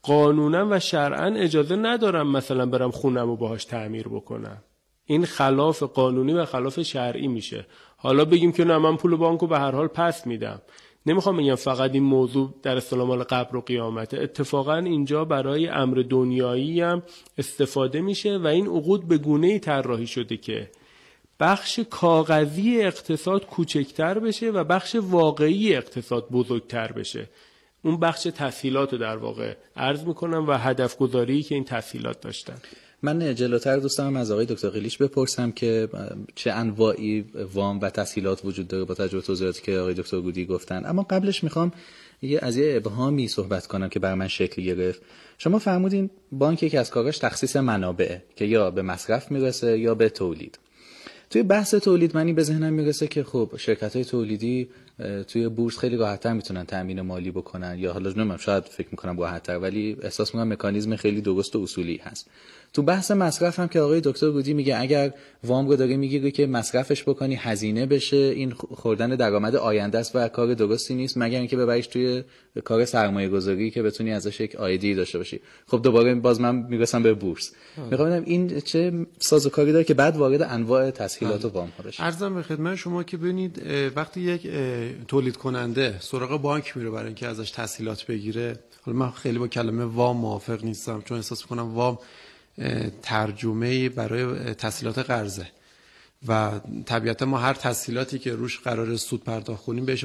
قانونا و شرعا اجازه ندارم مثلا برم خونم و باهاش تعمیر بکنم. این خلاف قانونی و خلاف شرعی میشه. حالا بگیم که نه من پول بانکو به هر حال پس میدم. نمی‌خوام بگم فقط این موضوع در اصطلاح مال قبر و قیامت اتفاقا اینجا برای امر دنیایی هم استفاده میشه و این عقود به گونه ای طراحی شده که بخش کاغذی اقتصاد کوچکتر بشه و بخش واقعی اقتصاد بزرگتر بشه. اون بخش تسهیلات رو در واقع عرض می‌کنم و هدف گذاری که این تسهیلات داشتن. من جلوتر دوستم از آقای دکتر قلیش بپرسم که چه انواعی وام و تسهیلات وجود داره با توجه توضیحاتی که آقای دکتر گودی گفتن. اما قبلش می‌خوام یه از یه ابهامی صحبت کنم که بر من شکل گرفت. شما فرمودین بانک یکی از کاراش تخصیص منابعه که یا به مصرف می‌رسه یا به تولید. توی بحث تولید منی به ذهنم می‌رسه که خب شرکت های تولیدی توی بورس خیلی راحتتر می‌تونن تامین مالی بکنن یا حالا نمی‌دونم شاید فکر می‌کنم راحتتر ولی احساس می‌کنم مکانیزم خیلی درست و اصولی هست. تو بحث مصرف هم که آقای دکتر رودی میگه اگر وام رو داره می‌گیره که مصرفش بکنی هزینه بشه این خوردن درآمد آینده است و کار درستی نیست مگر اینکه ببریش توی کار سرمایه گذاری که بتونی ازش یک آیدی داشته باشی. خب دوباره باز من می‌رسم به بورس. می‌خوام این چه سازوکاری داره که بعد وارد انواع تسهیلات و وام ها بشه. ارزم به خدمت شما که ببینید وقتی یک تولید کننده سراغ بانک میره برای اینکه ازش تسهیلات بگیره حالا من خیلی با کلمه وام موافق نیستم چون احساس می‌کنم وام ترجمه برای تسهیلات قرضه. و طبیعتا ما هر تسهیلاتی که روش قرار سود پرداخت کنیم بهش,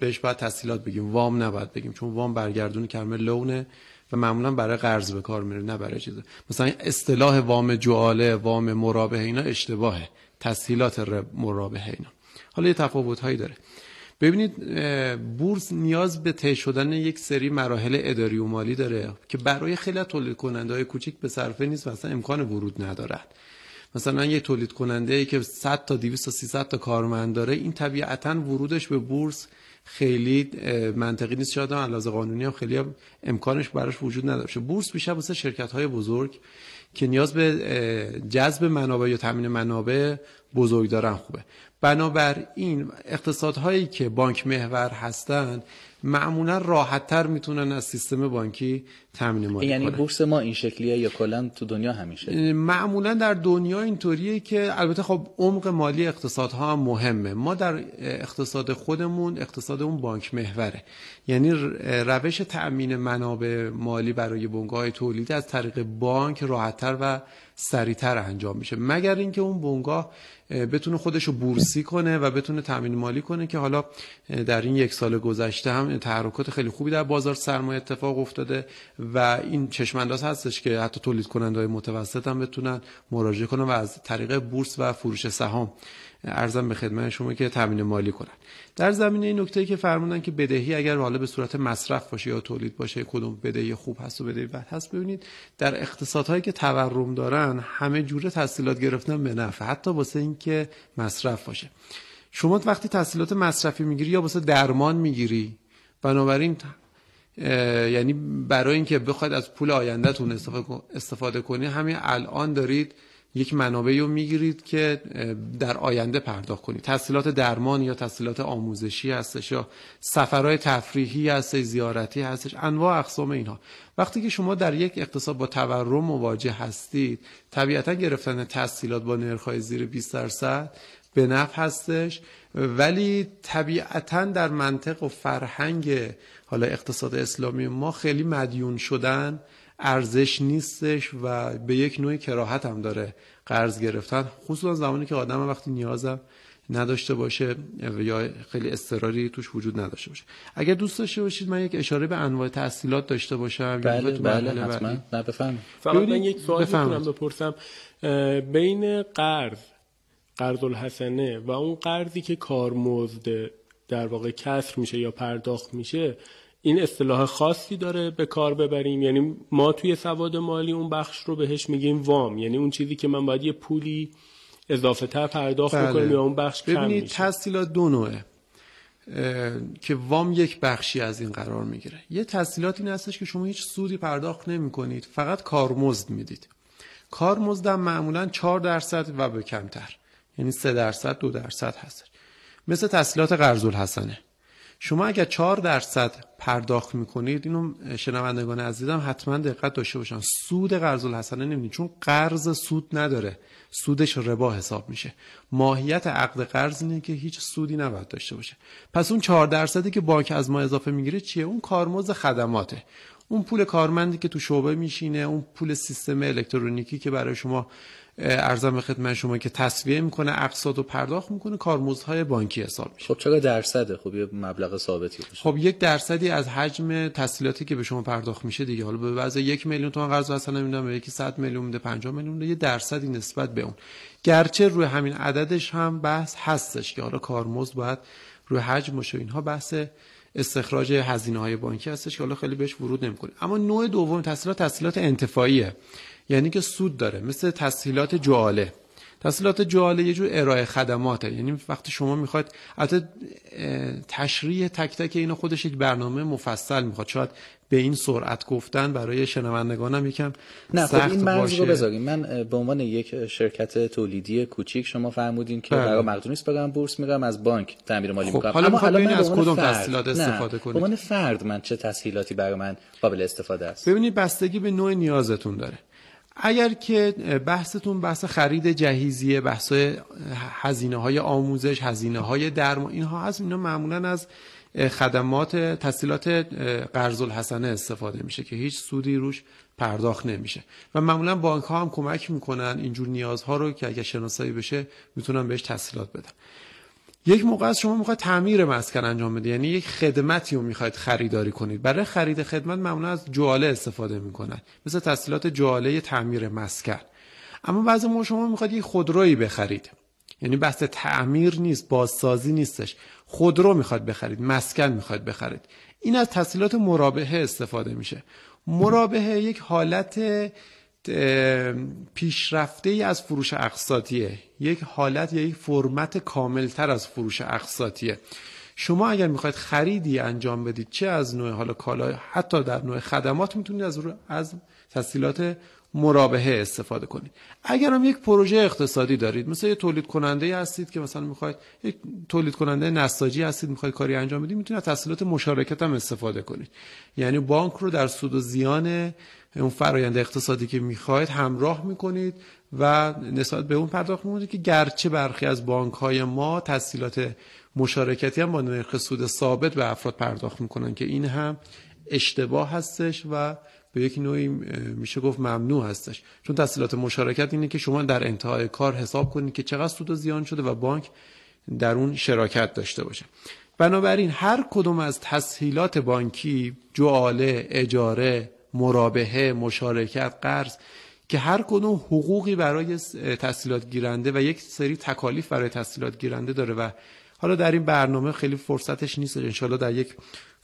بهش باید تسهیلات بگیم. وام نباید بگیم چون وام برگردون کلمه لونه و معمولا برای قرض به کار میره نه برای چیزه مثلا اصطلاح وام جواله وام مرابه اینا اشتباهه. تسهیلات مرابه اینا. حالا یه تفاوت هایی داره. ببینید بورس نیاز به طی شدن یک سری مراحل اداری و مالی داره که برای خیلی تولید کننده های کوچیک به صرفه نیست و اصلا امکان ورود ندارن. مثلا یه تولید کننده ای که 100 تا 200 تا 300 تا کارمند داره این طبیعتا ورودش به بورس خیلی منطقی نیست. شاید هم علاوه قانونی هم خیلی هم امکانش براش وجود نداره. بورس بیشتر واسه شرکت های بزرگ که نیاز به جذب منابع یا تامین منابع بزرگ دارن خوبه. بنابراین اقتصادهایی که بانک محور هستند معمولا راحتتر می‌تونن از سیستم بانکی تامین مالی یعنی بورس ما این شکلیه یا کلا تو دنیا همیشه؟ معمولا در دنیا اینطوریه که البته خب عمق مالی اقتصادها هم مهمه. ما در اقتصاد خودمون اقتصاد اون بانک محوره. یعنی روش تأمین منابع مالی برای بنگاه تولیدی از طریق بانک راحتتر و سریعتر انجام میشه. مگر اینکه اون بنگاه بتونه خودش رو بورسی کنه و بتونه تامین مالی کنه که حالا در این یک سال گذشته هم تحرکات خیلی خوبی در بازار سرمایه اتفاق افتاده و این چشمانداز هستش که حتی تولید کننده های متوسط هم بتونن مراجعه کنن و از طریق بورس و فروش سهام. ارزم به خدمت شما که تامین مالی کنن. در زمینه این نکته که فرمودن که بدهی اگر حالا به صورت مصرف باشه یا تولید باشه کدوم بدهی خوب هست و بدهی بد هست ببینید در اقتصادهایی که تورم دارن همه جوره تحصیلات گرفتن به نفع حتی واسه اینکه مصرف باشه. شما وقتی تحصیلات مصرفی می‌گیری یا واسه درمان می‌گیری بنابراین یعنی برای اینکه بخواید از پول آیندهتون استفاده کنی همین الان دارید یک منابعی رو می‌گیرید که در آینده پرداخت کنید. تحصیلات درمان یا تحصیلات آموزشی هستش یا سفرهای تفریحی هستش زیارتی هستش انواع اقسام اینها. وقتی که شما در یک اقتصاد با تورم مواجه هستید طبیعتا گرفتن تحصیلات با نرخ‌های زیر 20 درصد به نفع هستش ولی طبیعتا در منطق و فرهنگ حالا اقتصاد اسلامی ما خیلی مدیون شدن ارزش نیستش و به یک نوع کراهت هم داره قرض گرفتن خصوصا زمانی که آدم وقتی نیازم نداشته باشه یا خیلی استراری توش وجود نداشته باشه. اگر دوست داشته باشید من یک اشاره به انواع تحصیلات داشته باشم بله بله حتما. نه بفهم فقط من یک سوال می‌تونم بپرسم. بین قرض قرض الحسنه و اون قرضی که کارمزد در واقع کسر میشه یا پرداخت میشه این اصطلاح خاصی داره به کار ببریم؟ یعنی ما توی سواد مالی اون بخش رو بهش میگیم وام. یعنی اون چیزی که من باید یه پولی اضافه تر پرداخت بله. بکنم یا اون بخش کم ببینید تحصیلات دو نوعه. که وام یک بخشی از این قرار می‌گیره. یه تحصیلات این هستش که شما هیچ سودی پرداخت نمی کنید فقط کارمزد می‌دید. کارمزد هم معمولا 4 درصد و به کمتر. یعنی 3 درصد 2 درصد هست مثل تحصیلات قرض الحسنه شما اگر 4 درصد پرداخت می‌کنید اینو شنوندگان عزیزم حتما دقت داشته باشن. سود قرض الحسنه نمی‌دید چون قرض سود نداره. سودش ربا حساب میشه. ماهیت عقد قرض اینه که هیچ سودی نباید داشته باشه. پس اون 4 درصدی که بانک از ما اضافه می‌گیره چیه؟ اون کارمزد خدماته. اون پول کارمندی که تو شعبه میشینه اون پول سیستم الکترونیکی که برای شما ارزم به خدمت شما که تصویه می‌کنه اقساط و پرداخت می‌کنه کارمزدهای بانکی حساب میشه. خب چقدر درصده؟ خب یه مبلغ ثابتی باشه. خب یک درصدی از حجم تسهیلاتی که به شما پرداخت میشه دیگه. حالا به وضع یک میلیون تومان قرض اصلا نمی‌دونم به یکی 100 میلیون میده 50 میلیون میده یه درصدی نسبت به اون. گرچه روی همین عددش هم بحث هستش که حالا کارمزد باید روی حجم باشه اینها بحث استخراج هزینه های بانکی هستش که حالا خیلی بهش ورود نمی‌کنه اما نوع دوم تسهیلات تسهیلات انتفاعیه. یعنی که سود داره مثل تسهیلات جواله تسهیلات جاله یه جور ارائه خدماته. یعنی وقتی شما می‌خواید البته تشریح تک تک اینا خودش یک برنامه مفصل می‌خواد. شاید به این سرعت گفتن برای شنوندگانم یکم نه خب این مرز رو بذاریم. من به عنوان یک شرکت تولیدی کوچیک شما فرمودین که بله. برای مقدونی است برام بورس میگم از بانک تعمیر مالی خب می‌کنم. اما حالا من از کدوم تسهیلات استفاده کنید. به عنوان فرد من چه تسهیلاتی برای من قابل استفاده است؟ ببینید بستگی به نوع نیازتون داره. اگر که بحثتون بحث خرید جهیزیه بحث هزینه های آموزش هزینه های درمان اینها هست. اینا معمولا از خدمات تسهیلات قرض الحسنه استفاده میشه که هیچ سودی روش پرداخت نمیشه. و معمولا بانک ها هم کمک می‌کنن اینجور نیازها رو که اگر شناسایی بشه می‌تونن بهش تسهیلات بدن. یک موقع از شما می‌خواید تعمیر مسکن انجام بده یعنی یک خدمتی رو می‌خواید خریداری کنید. برای خرید خدمت معمولا از جواله استفاده می‌کنن مثل تسهیلات جواله تعمیر مسکن. اما بعضی موقع شما می‌خواید یک خودرویی بخرید. یعنی بحث تعمیر نیست بازسازی نیستش. خودرو می‌خواد بخرید مسکن می‌خواد بخرید. این از تسهیلات مرابحه استفاده میشه. مرابحه یک حالت پیشرفته ای از فروش اقساطیه یک حالت یا یک فرمت کاملتر از فروش اقساطیه شما اگر می‌خواید خریدی انجام بدید چه از نوع حالا کالا حتی در نوع خدمات می‌تونید از از تسهیلات مرابحه استفاده کنید. اگر هم یک پروژه اقتصادی دارید مثل یه تولید کننده هستید که مثلا می‌خواید یک تولید کننده نساجی هستید می‌خواید کاری انجام بدید می‌تونید تسهیلات مشارکت هم استفاده کنید. یعنی بانک رو در سود و زیان اون فرایند اقتصادی که می‌خواید همراه می‌کنید و نسبت به اون پرداخت می‌کنید که گرچه برخی از بانک های ما تسهیلات مشارکتی هم با نرخ سود ثابت به افراد پرداخت می‌کنن که این هم اشتباه هستش و به یک نوعی میشه گفت ممنوع هستش. چون تسهیلات مشارکت اینه که شما در انتهای کار حساب کنید که چقدر سود و زیان شده و بانک در اون شراکت داشته باشه. بنابراین هر کدوم از تسهیلات بانکی جواله اجاره مرابحه مشارکت قرض که هر کدوم حقوقی برای تسهیلات گیرنده و یک سری تکالیف برای تسهیلات گیرنده داره و حالا در این برنامه خیلی فرصتش نیست انشالله در یک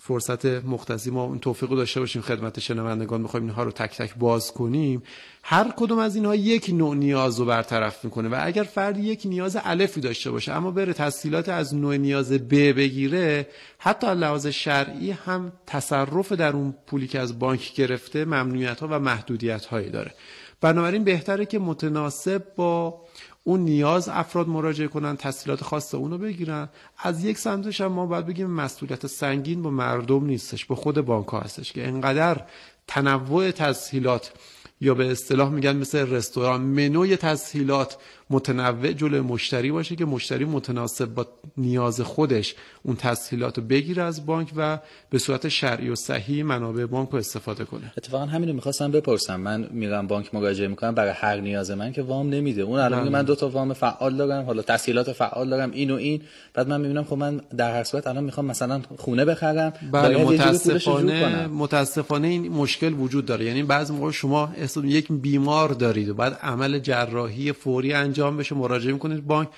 فرصت مختصی ما اون توفیق داشته باشیم خدمت شنوندگان می‌خوایم اینها رو تک تک باز کنیم. هر کدوم از اینها یک نوع نیاز رو برطرف می‌کنه و اگر فرد یک نیاز الفی داشته باشه اما بره تسهیلات از نوع نیاز ب بگیره حتی لحاظ شرعی هم تصرف در اون پولی که از بانک گرفته ممنوعیت ها و محدودیت هایی داره. بنابراین بهتره که متناسب با اون نیاز افراد مراجعه کنن تسهیلات خاص اونو بگیرن. از یک سمتش هم ما باید بگیم مسئولیت سنگین با مردم نیستش با خود بانک ها هستش که انقدر تنوع تسهیلات یا به اصطلاح میگن مثل رستوران منوی تسهیلات متنوع جلوی مشتری باشه که مشتری متناسب با نیاز خودش اون تسهیلات رو بگیره از بانک و به صورت شرعی و صحیح منابع بانک رو استفاده کنه. اتفاقا همین رو می‌خواستم بپرسم. من میرم بانک مراجعه می‌کنم برای هر نیاز من که وام نمیده. اون الان من دو تا وام فعال دارم حالا تسهیلات فعال دارم این و این. بعد من می‌بینم خب من در هر صورت الان می‌خوام مثلا خونه بخرم. بله متاسفانه متاسفانه این مشکل وجود داره. یعنی بعضی موقع شما یک بیمار دارید و بعد عمل جراحی فوری انجام بشه مراجعه می‌کنید. بانک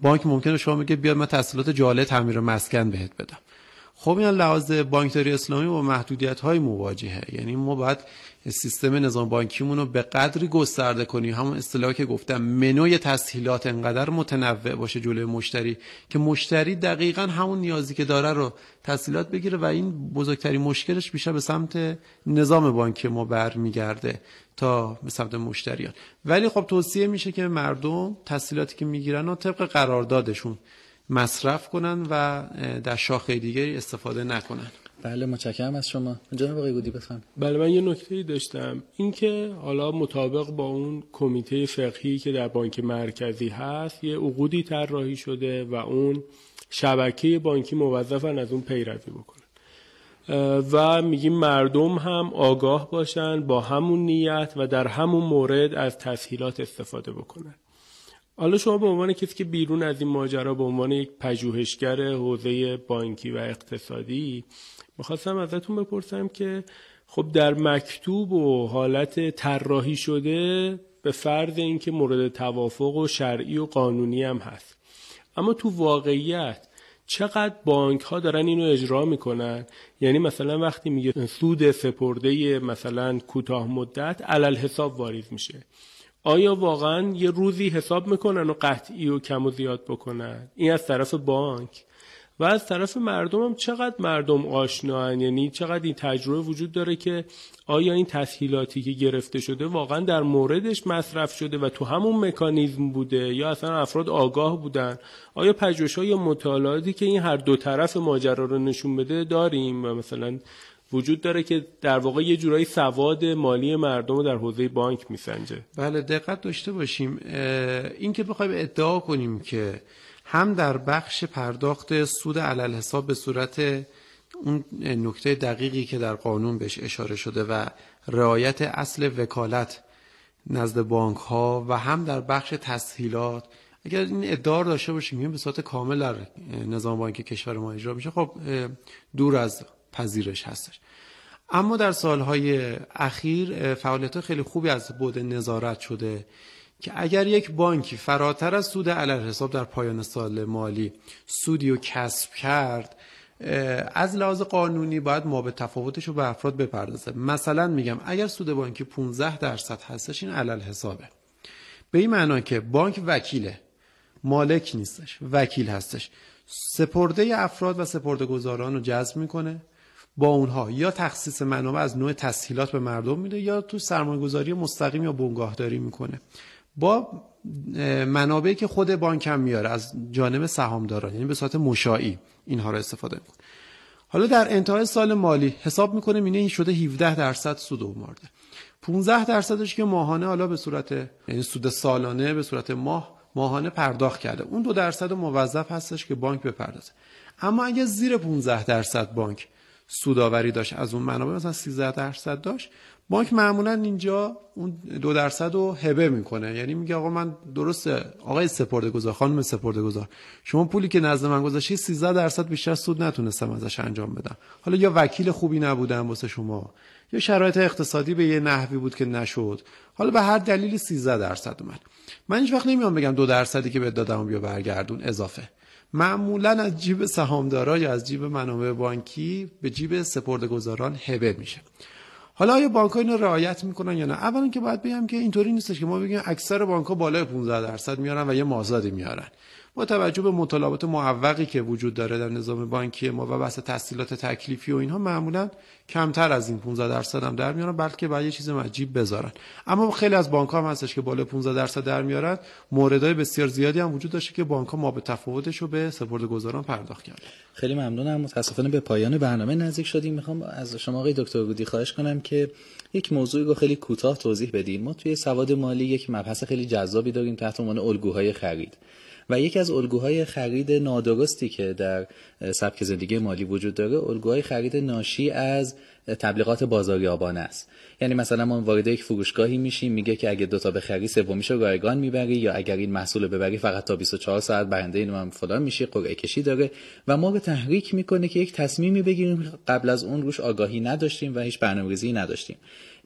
بانک ممکنه شما میگه بیاد من تسهیلات جاله تعمیر مسکن بهت بدم. خب این لحاظ بانکداری اسلامی با محدودیت های مواجهه. یعنی ما باید سیستم نظام بانکیمون رو به قدری گسترده کنیم. همون اصطلاحی که گفتم منوی تسهیلات انقدر متنوع باشه جلوی مشتری که مشتری دقیقا همون نیازی که داره رو تسهیلات بگیره و این بزرگترین مشکلش بیشتر به سمت نظام بانکی ما برمیگرده. تا به سمت مشتریان. ولی خب توصیه میشه که مردم تسهیلاتی که می‌گیرن و طبق قراردادشون مصرف کنن و در شاخه دیگری استفاده نکنن. بله متشکرم از شما. جناب آقای گودی بفهم بله من یه نکته ای داشتم. اینکه حالا مطابق با اون کمیته فقهی که در بانک مرکزی هست یه عقودی طراحی شده و اون شبکه بانکی موظفن از اون پیروی بکنن. و میگیم مردم هم آگاه باشن با همون نیت و در همون مورد از تسهیلات استفاده بکنن. حالا شما به عنوان کسی که بیرون از این ماجرا به عنوان یک پژوهشگر حوزه بانکی و اقتصادی می‌خواستم ازتون بپرسم که خب در مکتوب و حالت طراحی شده به فرض اینکه مورد توافق و شرعی و قانونی هم هست. اما تو واقعیت چقدر بانک ها دارن اینو اجرا می‌کنن؟ یعنی مثلا وقتی میگه سود سپرده مثلا کوتاه مدت علل حساب واریز میشه. آیا واقعا یه روزی حساب می‌کنن و قطعی و کم و زیاد بکنن؟ این از طرف بانک. و از طرف مردم هم چقدر مردم آشنان یعنی چقدر این تجربه وجود داره که آیا این تسهیلاتی که گرفته شده واقعا در موردش مصرف شده و تو همون مکانیزم بوده یا اصلا افراد آگاه بودن؟ آیا پژوهش های مطالعاتی که این هر دو طرف ماجرا رو نشون بده داریم؟ و مثلا وجود داره که در واقع یه جورایی سواد مالی مردم رو در حوزه بانک میسنجه. بله دقت داشته باشیم. این که بخوایم ادعا کنیم که هم در بخش پرداخت سود علل حساب به صورت اون نکته دقیقی که در قانون بهش اشاره شده و رعایت اصل وکالت نزد بانک ها و هم در بخش تسهیلات. اگر این ادعا داشته باشیم این به صورت کامل در نظام بانکی کشور ما اجرا میشه خب دور از پذیرش هستش. اما در سالهای اخیر فعالیت خیلی خوبی از بود نظارت شده. که اگر یک بانکی فراتر از سود علل حساب در پایان سال مالی سودی رو کسب کرد از لحاظ قانونی باید ما به تفاوتش رو به افراد بپردازه. مثلا میگم اگر سود بانکی 15 درصد هستش این علل حسابه. به این معنا که بانک وکیله مالک نیستش وکیل هستش. سپرده افراد و سپرده گذاران رو جذب می‌کنه. با اونها یا تخصیص منابع از نوع تسهیلات به مردم میده یا تو سرمایه گذاری مستقیم یا بنگاهداری می‌کنه. با منابعی که خود بانک هم میاره از جانب سهامداران یعنی به صورت مشاعی اینها رو استفاده می‌کنه. حالا در انتهای سال مالی حساب می‌کنه اینه این شده 17 درصد سود اومده 15 درصدش که ماهانه حالا به صورت یعنی سود سالانه به صورت ماه ماهانه پرداخت کرده. اون دو درصد موظف هستش که بانک بپردازه. اما اگه زیر 15 درصد بانک سوداوری داشت از اون منابع مثلا 13 درصد داشت بانک معمولا اینجا اون دو درصد رو هبه می‌کنه. یعنی میگه آقا من درسته. آقای سپرده گذار خانم سپرده گذار شما پولی که نزد من گذاشتی 13 درصد بیشتر سود نتونستم ازش انجام بدم. حالا یا وکیل خوبی نبودم واسه شما یا شرایط اقتصادی به یه نحوی بود که نشد. حالا به هر دلیلی 13 درصد اومد. من هیچ وقت نمیام بگم دو درصدی که به دادم بیا برگردون. اضافه. معمولا از جیب سهامدارا یا از جیب منابع بانکی به جیب سپردهگذاران هبه میشه. حالا آیا بانک ها اینو رعایت می‌کنن یا نه؟ اولا که باید بگم که اینطوری نیستش که ما بگیم اکثر بانک ها بالای 15 درصد میارن و یه مازادی میارن. با توجه به مطالبات معوقی که وجود داره در نظام بانکی ما و بحث تسهیلات تکلیفی و اینها معمولا کمتر از این 15 درصد هم در میارن بلکه باید یه چیز عجیب بذارن. اما خیلی از بانک ها هم هستش که بالای 15 درصد در میارن. موردهای بسیار زیادی هم وجود داشته که بانک ها ما به تفاوتش رو به سپردهگذاران پرداخت کردن. خیلی ممنونم. متاسفانه به پایان برنامه نزدیک شدیم. می‌خوام از شما آقای دکتر گودی خواهش کنم که یک موضوعی رو خیلی کوتاه توضیح بدیم ما توی سواد مالی یک مبحث خیلی جذابی داریم تحت عنوان الگوهای خرید. و یکی از الگوهای خرید نادرستی که در سبک زندگی مالی وجود داره الگوهای خرید ناشی از تبلیغات بازاریابانه است. یعنی مثلا ما وارد یک فروشگاهی میشیم میگه که اگه دو تا بخری سومیشو رایگان می‌بری یا اگر این محصول ببری فقط تا 24 ساعت برنده این هم فلان میشی قرعه کشی داره. و ما رو تحریک می‌کنه که یک تصمیمی بگیریم قبل از اون روش آگاهی نداشتیم و هیچ برنامه‌ریزی نداشتیم.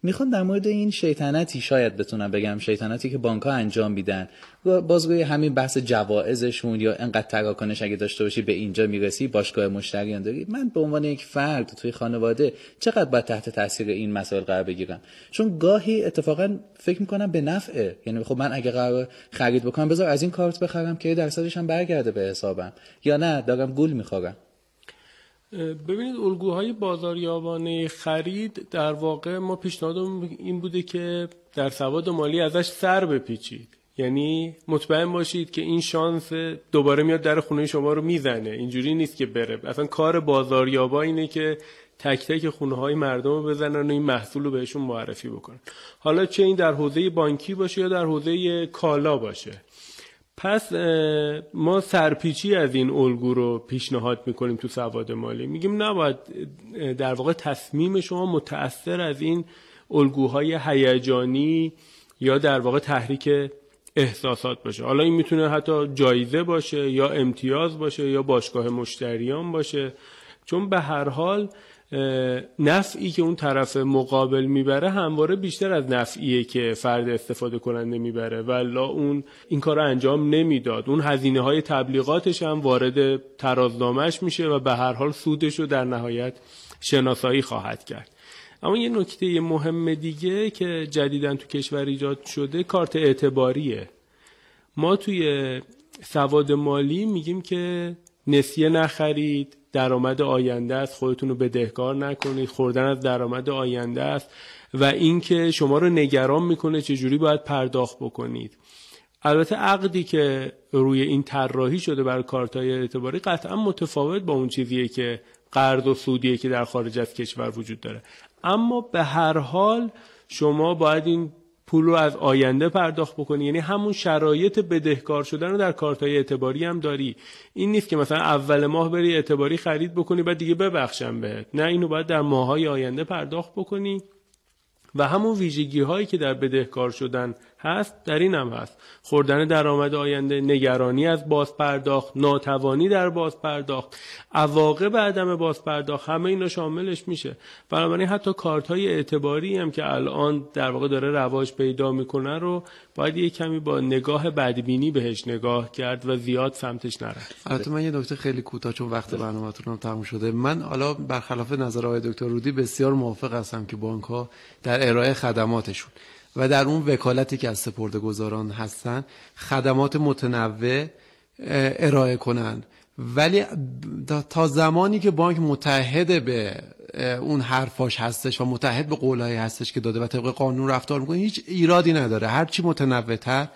می‌خوام در مورد این شیطنتی شاید بتونم بگم شیطنتی که بانک ها انجام میدن. باز روی همین بحث جوائزشون یا انقدر تراکنش اگه داشته باشی به اینجا می‌رسی باشگاه مشتریان داری. من به عنوان یک فرد توی خانواده چقدر باید تحت تاثیر این مسائل قرار بگیرم؟ چون گاهی اتفاقا فکر می‌کنم به نفعه یعنی خب من اگه قرار خرید بکنم بذار از این کارت بخرم که درصدش هم برگرده به حسابم. یا نه دارم گول می‌خورم. ببینید الگوهای بازاریابانه خرید در واقع ما پیشنهادم این بوده که در سواد مالی ازش سر بپیچید. یعنی مطمئن باشید که این شانس دوباره میاد در خونه شما رو می‌زنه. اینجوری نیست که بره. اصلا کار بازاریابا اینه که تک تک خونه های مردم رو بزنن و این محصول رو بهشون معرفی بکنن. حالا چه این در حوزه بانکی باشه یا در حوزه کالا باشه. پس ما سرپیچی از این الگو رو پیشنهاد می‌کنیم تو سواد مالی. میگیم نباید در واقع تصمیم شما متأثر از این الگوهای هیجانی یا در واقع تحریک احساسات باشه. حالا این می‌تونه حتی جایزه باشه یا امتیاز باشه یا باشگاه مشتریان باشه. چون به هر حال نفعی که اون طرف مقابل می‌بره همواره بیشتر از نفعیه که فرد استفاده کننده می‌بره. ولا اون این کار انجام نمی‌داد. اون هزینه های تبلیغاتش هم وارد ترازنامهش میشه و به هر حال سودش رو در نهایت شناسایی خواهد کرد. اما یه نکته مهم دیگه که جدیدا تو کشور ایجاد شده کارت اعتباریه. ما توی سواد مالی میگیم که نسیه نخرید درآمد آینده است خودتون رو بدهکار نکنید. خوردن از درآمد آینده است. و اینکه شما رو نگران می‌کنه چجوری باید پرداخت بکنید. البته عقدی که روی این طراحی شده برای کارتای اعتباری قطعا متفاوت با اون چیزیه که قرض و سودیه که در خارج از کشور وجود داره. اما به هر حال شما باید این پول رو از آینده پرداخت بکنی. یعنی همون شرایط بدهکار شدن رو در کارتای اعتباری هم داری. این نیست که مثلا اول ماه بری اعتباری خرید بکنی بعد دیگه ببخشم بهت. نه اینو باید در ماهای آینده پرداخت بکنی. و همون ویژگی هایی که در بدهکار شدن هست در این هم هست. خوردن درآمد آینده نگرانی از باز پرداخت ناتوانی در باز پرداخت عواقب عدم باز پرداخت همه اینا شاملش میشه. بنابراین حتی کارت های اعتباری هم که الان در واقع داره رواج پیدا می‌کنه رو باید یه کمی با نگاه بدبینی بهش نگاه کرد و زیاد سمتش نرفت. البته من یه نکته خیلی کوتاه چون وقت برنامه‌تون هم تموم شده. من حالا برخلاف نظر آقای دکتر رودی بسیار موافق هستم که بانک ها در ارائه خدماتشون. و در اون وکالتی که از سپرده گذاران هستن خدمات متنوع ارائه کنند. ولی تا زمانی که بانک متحد به اون حرفاش هستش و متحد به قولهایی هستش که داده و طبق قانون رفتار می‌کنه هیچ ایرادی نداره. هرچی متنوعتر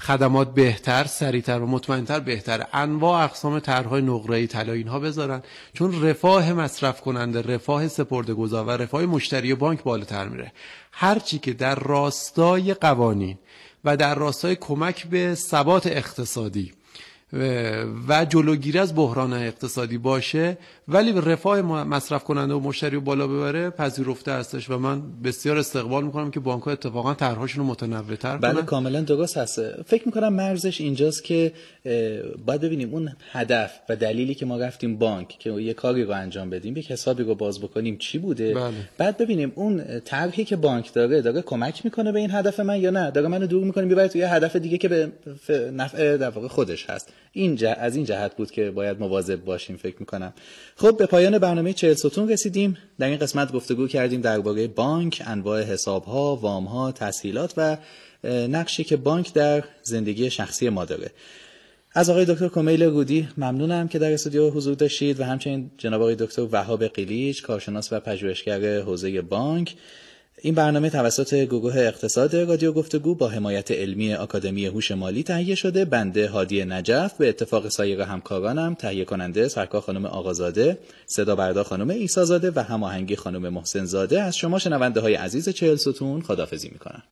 خدمات بهتر سریعتر و مطمئنتر بهتر. انواع اقسام طرحهای نقره‌ای طلا اینها بذارن. چون رفاه مصرف کننده رفاه سپرده گذار و رفاه مشتری بانک بالاتر میره. هرچی که در راستای قوانین و در راستای کمک به ثبات اقتصادی و جلوگیری از بحران اقتصادی باشه ولی رفاه مصرف کننده و مشتری رو بالا ببره پذیرفته هستش و من بسیار استقبال می‌کنم که بانک ها اتفاقا طرحهاشون رو متنوع تر بله کاملا درست هست. فکر می‌کنم مرزش اینجاست که باید ببینیم اون هدف و دلیلی که ما رفتیم بانک که یه کاری رو انجام بدیم یک حسابی رو باز بکنیم چی بوده؟ بله. بعد ببینیم اون طرحی که بانک داره داره کمک می‌کنه به این هدف من یا نه؟ داره منو دور می‌کنه می‌بره توی هدف دیگه که به نفع در واقع خودش هست. این جه... از این جهت بود که باید مواظب باشیم فکر می‌کنم. خب به پایان برنامه چهل ستون رسیدیم. در این قسمت گفتگو کردیم درباره بانک انواع حسابها وامها تسهیلات و نقشی که بانک در زندگی شخصی ما داره. از آقای دکتر کمیل رودی ممنونم که در استودیو حضور داشتید و همچنین جناب آقای دکتر وهاب قلیچ کارشناس و پژوهشگر حوزه بانک. این برنامه توسط گروه اقتصاد رادیو گفتگو با حمایت علمی آکادمی هوش مالی تهیه شده. بنده هادی نجف به اتفاق سایر همکارانم تهیه کننده سرکار خانم آقازاده صدا بردار خانم ایسازاده و هماهنگی خانم محسن زاده از شما شنونده های عزیز چهل ستون خدافزی می‌کنم.